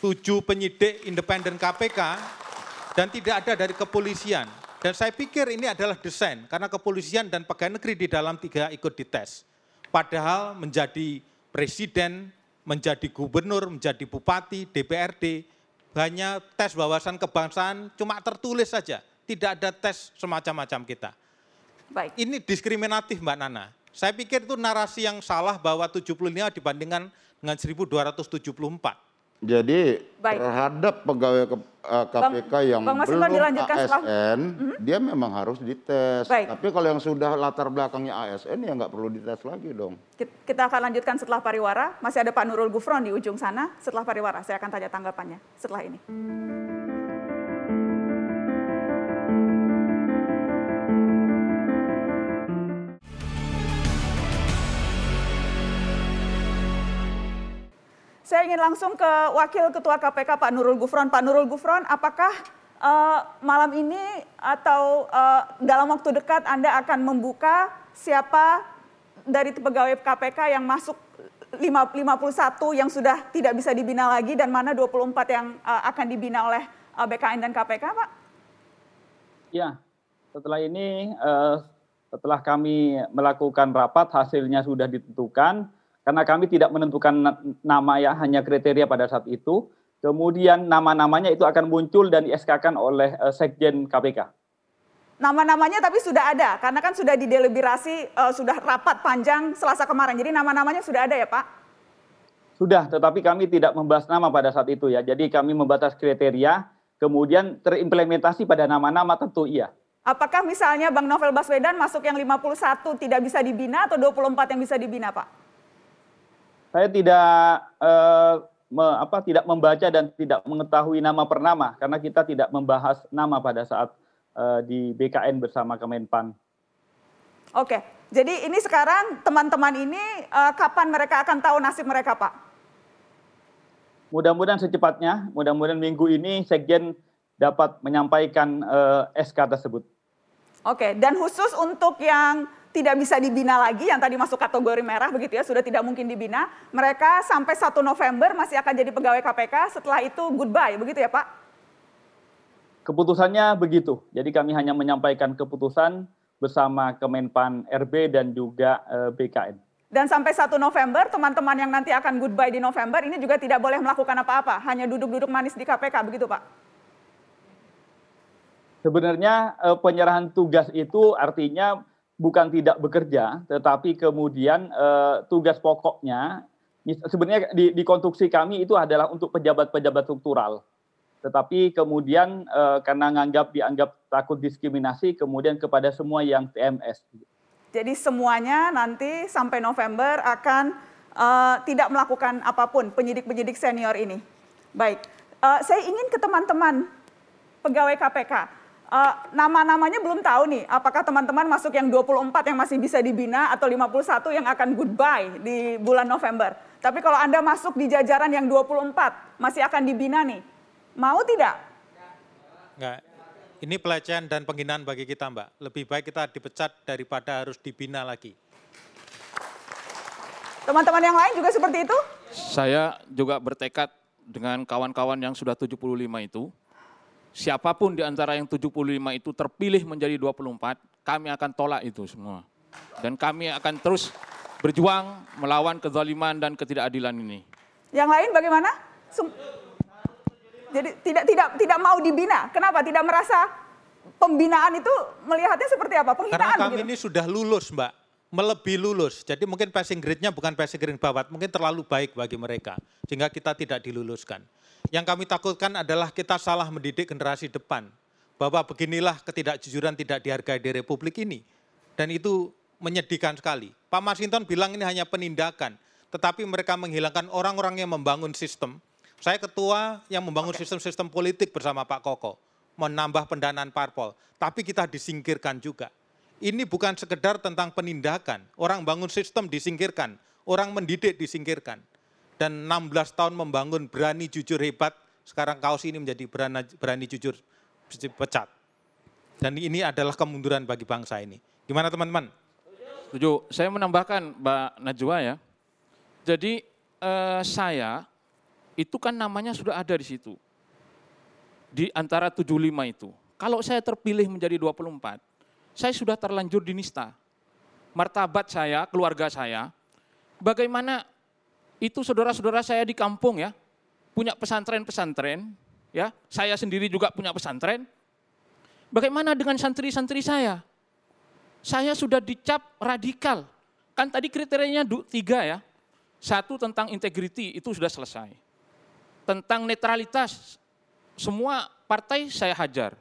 7 penyidik independen KPK dan tidak ada dari kepolisian dan saya pikir ini adalah desain karena kepolisian dan pegawai negeri di dalam tiga ikut dites. Padahal menjadi presiden, menjadi gubernur, menjadi bupati, DPRD, hanya tes wawasan kebangsaan cuma tertulis saja. Tidak ada tes semacam-macam kita. Baik. Ini diskriminatif Mbak Nana. Saya pikir itu narasi yang salah bahwa 75 dibandingkan dengan 1274. Jadi Baik. terhadap pegawai ke, uh, KPK Bang, yang Bang belum ASN, setelah... Mhm. dia memang harus dites. Baik. Tapi kalau yang sudah latar belakangnya ASN ya nggak perlu dites lagi dong. Kita akan lanjutkan setelah pariwara. Masih ada Pak Nurul Gufron di ujung sana. Setelah pariwara, saya akan tanya tanggapannya setelah ini. Saya ingin langsung ke Wakil Ketua KPK Pak Nurul Gufron. Pak Nurul Gufron, apakah uh, malam ini atau uh, dalam waktu dekat Anda akan membuka siapa dari pegawai KPK yang masuk 51 yang sudah tidak bisa dibina lagi dan mana 24 yang uh, akan dibina oleh uh, BKN dan KPK, Pak? Ya, setelah ini uh, setelah kami melakukan rapat hasilnya sudah ditentukan karena kami tidak menentukan nama ya hanya kriteria pada saat itu. Kemudian nama-namanya itu akan muncul dan di SK-kan oleh uh, Sekjen KPK. Nama-namanya tapi sudah ada karena kan sudah dideliberasi uh, sudah rapat panjang Selasa kemarin. Jadi nama-namanya sudah ada ya, Pak? Sudah, tetapi kami tidak membahas nama pada saat itu ya. Jadi kami membatas kriteria, kemudian terimplementasi pada nama-nama tentu iya. Apakah misalnya Bang Novel Baswedan masuk yang 51 tidak bisa dibina atau 24 yang bisa dibina, Pak? Saya tidak eh, me, apa tidak membaca dan tidak mengetahui nama per nama karena kita tidak membahas nama pada saat eh, di BKN bersama Kemenpan. Oke, jadi ini sekarang teman-teman ini eh, kapan mereka akan tahu nasib mereka, Pak? Mudah-mudahan secepatnya, mudah-mudahan minggu ini Sekjen dapat menyampaikan eh, SK tersebut. Oke, dan khusus untuk yang tidak bisa dibina lagi yang tadi masuk kategori merah begitu ya sudah tidak mungkin dibina. Mereka sampai 1 November masih akan jadi pegawai KPK setelah itu goodbye begitu ya Pak? Keputusannya begitu. Jadi kami hanya menyampaikan keputusan bersama Kemenpan RB dan juga eh, BKN dan sampai 1 November teman-teman yang nanti akan goodbye di November ini juga tidak boleh melakukan apa-apa hanya duduk-duduk manis di KPK begitu Pak? Sebenarnya eh, penyerahan tugas itu artinya bukan tidak bekerja, tetapi kemudian uh, tugas pokoknya sebenarnya di, di konstruksi kami itu adalah untuk pejabat-pejabat struktural. Tetapi kemudian uh, karena nganggap dianggap takut diskriminasi, kemudian kepada semua yang TMS. Jadi semuanya nanti sampai November akan uh, tidak melakukan apa pun penyidik-penyidik senior ini. Baik, saya ingin ke teman-teman pegawai KPK Uh, nama-namanya belum tahu nih, apakah teman-teman masuk yang 24 yang masih bisa dibina atau 51 yang akan goodbye di bulan November. Tapi kalau Anda masuk di jajaran yang 24, masih akan dibina nih. Mau tidak? Enggak. Ini pelecehan dan penghinaan bagi kita, Mbak. Lebih baik kita dipecat daripada harus dibina lagi. Teman-teman yang lain juga seperti itu? Saya juga bertekad dengan kawan-kawan yang sudah 75 itu, siapa pun di antara yang 75 itu terpilih menjadi 24, kami akan tolak itu semua. Dan kami akan terus berjuang melawan kezaliman dan ketidakadilan ini. Yang lain bagaimana? Sum Jadi tidak tidak tidak mau dibina. Kenapa? Tidak merasa pembinaan itu melihatnya seperti apa? Penghinaan Karena kami gitu. ini sudah lulus, Mbak. Melebihi lulus. Jadi mungkin passing grade-nya bukan passing grade bawat, mungkin terlalu baik bagi mereka sehingga kita tidak diluluskan. Yang kami takutkan adalah kita salah mendidik generasi depan. Bahwa beginilah ketidakjujuran tidak dihargai di Republik ini. Dan itu menyedihkan sekali. Pak Masinton bilang ini hanya penindakan. Tetapi mereka menghilangkan orang-orang yang membangun sistem. Saya ketua yang membangun sistem-sistem politik bersama Pak Koko. Menambah pendanaan parpol. Tapi kita disingkirkan juga. Ini bukan sekedar tentang penindakan. Orang bangun sistem disingkirkan. Orang mendidik disingkirkan dan 16 tahun membangun berani jujur hebat, sekarang kaos ini menjadi berani, berani jujur pecat. Dan ini adalah kemunduran bagi bangsa ini. Gimana teman-teman? Setuju. Saya menambahkan Mbak Najwa ya. Jadi eh, saya itu kan namanya sudah ada di situ. Di antara 75 itu. Kalau saya terpilih menjadi 24, saya sudah terlanjur dinista. Martabat saya, keluarga saya, bagaimana itu saudara-saudara saya di kampung ya, punya pesantren-pesantren, ya, saya sendiri juga punya pesantren. Bagaimana dengan santri-santri saya? Saya sudah dicap radikal. Kan tadi kriterianya tiga ya. Satu tentang integriti itu sudah selesai. Tentang netralitas, semua partai saya hajar.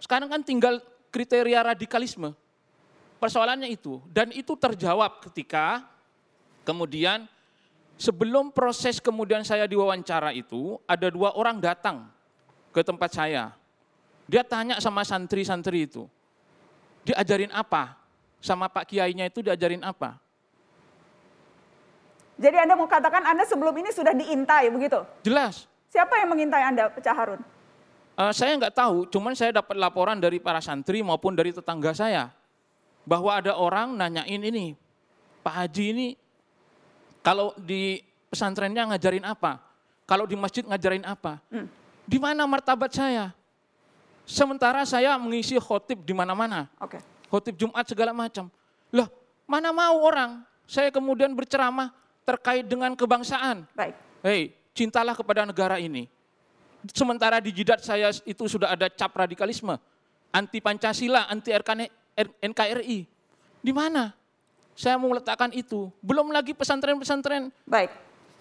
Sekarang kan tinggal kriteria radikalisme. Persoalannya itu. Dan itu terjawab ketika kemudian Sebelum proses kemudian saya diwawancara itu, ada dua orang datang ke tempat saya. Dia tanya sama santri-santri itu, diajarin apa? Sama Pak Kiainya itu diajarin apa? Jadi Anda mau katakan Anda sebelum ini sudah diintai begitu? Jelas. Siapa yang mengintai Anda, Pecah Harun? Uh, saya nggak tahu, cuman saya dapat laporan dari para santri maupun dari tetangga saya bahwa ada orang nanyain ini, Pak Haji ini kalau di pesantrennya ngajarin apa, kalau di masjid ngajarin apa, hmm. di mana martabat saya? Sementara saya mengisi khotib di mana-mana, okay. khotib Jumat segala macam. Loh, mana mau orang? Saya kemudian berceramah terkait dengan kebangsaan. Baik. Hei, cintalah kepada negara ini. Sementara di jidat saya itu sudah ada cap radikalisme, anti Pancasila, anti NKRI. Di mana? Saya mau meletakkan itu. Belum lagi pesantren-pesantren. Baik.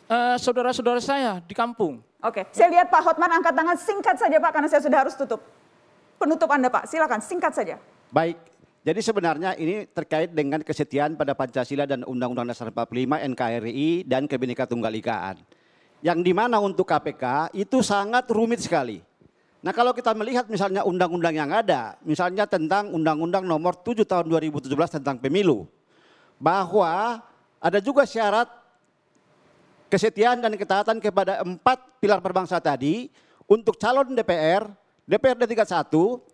Uh, saudara-saudara saya di kampung. Oke, saya lihat Pak Hotman angkat tangan singkat saja Pak karena saya sudah harus tutup. Penutup Anda Pak, silakan singkat saja. Baik, jadi sebenarnya ini terkait dengan kesetiaan pada Pancasila dan Undang-Undang Dasar 45, NKRI, dan Kebinekaan Tunggal Ikaan. Yang di mana untuk KPK itu sangat rumit sekali. Nah kalau kita melihat misalnya undang-undang yang ada, misalnya tentang Undang-Undang nomor 7 tahun 2017 tentang pemilu. Bahwa ada juga syarat kesetiaan dan ketaatan kepada empat pilar berbangsa tadi untuk calon DPR, DPRD tingkat 1,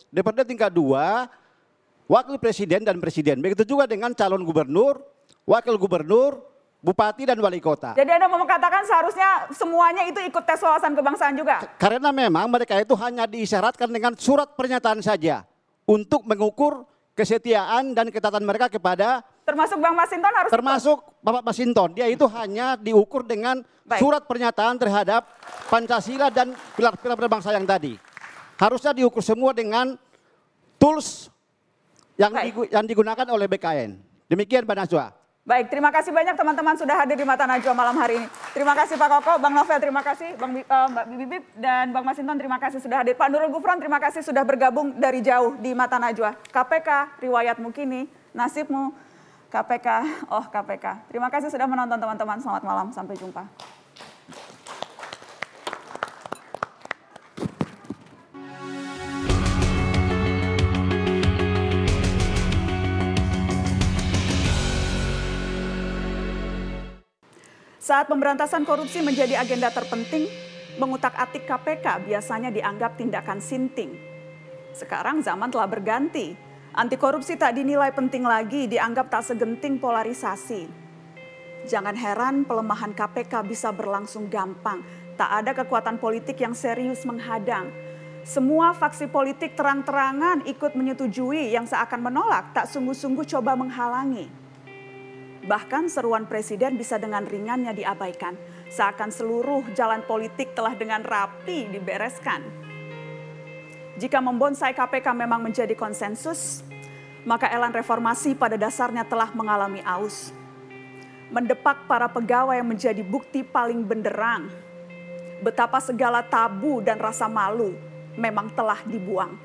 DPRD tingkat 2, wakil presiden dan presiden. Begitu juga dengan calon gubernur, wakil gubernur, bupati dan wali kota. Jadi Anda mau mengatakan seharusnya semuanya itu ikut tes wawasan kebangsaan juga? Karena memang mereka itu hanya diisyaratkan dengan surat pernyataan saja untuk mengukur kesetiaan dan ketatan mereka kepada termasuk Bang Masinton harus termasuk ikut. Bapak Masinton dia itu hanya diukur dengan Baik. surat pernyataan terhadap Pancasila dan pilar-pilar berbangsa yang tadi harusnya diukur semua dengan tools yang, digu, yang digunakan oleh BKN. Demikian Pak Najwa. Baik, terima kasih banyak teman-teman sudah hadir di Mata Najwa malam hari ini. Terima kasih Pak Koko, Bang Novel terima kasih, Bang uh, Mbak Bibip dan Bang Masinton terima kasih sudah hadir. Pak Nurul Gufron terima kasih sudah bergabung dari jauh di Mata Najwa. KPK, riwayatmu kini, nasibmu, KPK, oh KPK. Terima kasih sudah menonton teman-teman, selamat malam, sampai jumpa. Saat pemberantasan korupsi menjadi agenda terpenting, mengutak-atik KPK biasanya dianggap tindakan sinting. Sekarang zaman telah berganti. Anti korupsi tak dinilai penting lagi, dianggap tak segenting polarisasi. Jangan heran pelemahan KPK bisa berlangsung gampang. Tak ada kekuatan politik yang serius menghadang. Semua faksi politik terang-terangan ikut menyetujui yang seakan menolak, tak sungguh-sungguh coba menghalangi. Bahkan seruan presiden bisa dengan ringannya diabaikan, seakan seluruh jalan politik telah dengan rapi dibereskan. Jika membonsai KPK memang menjadi konsensus, maka elan reformasi pada dasarnya telah mengalami aus. Mendepak para pegawai yang menjadi bukti paling benderang. Betapa segala tabu dan rasa malu memang telah dibuang.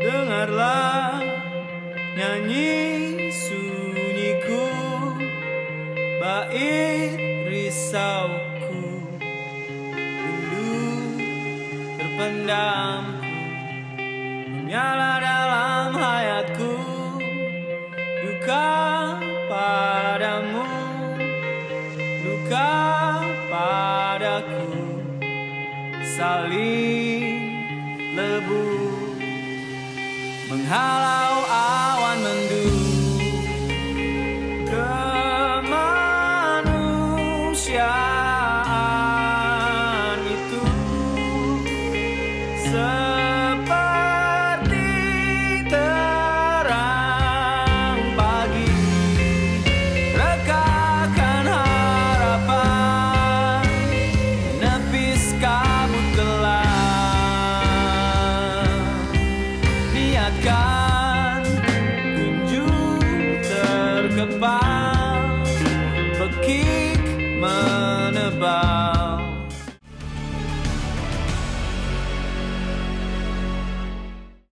Dengarlah nyanyi sunyiku Bait risauku Rindu terpendamku Menyala dalam hayatku Duka padamu Duka padaku Saling lebu menghalau awan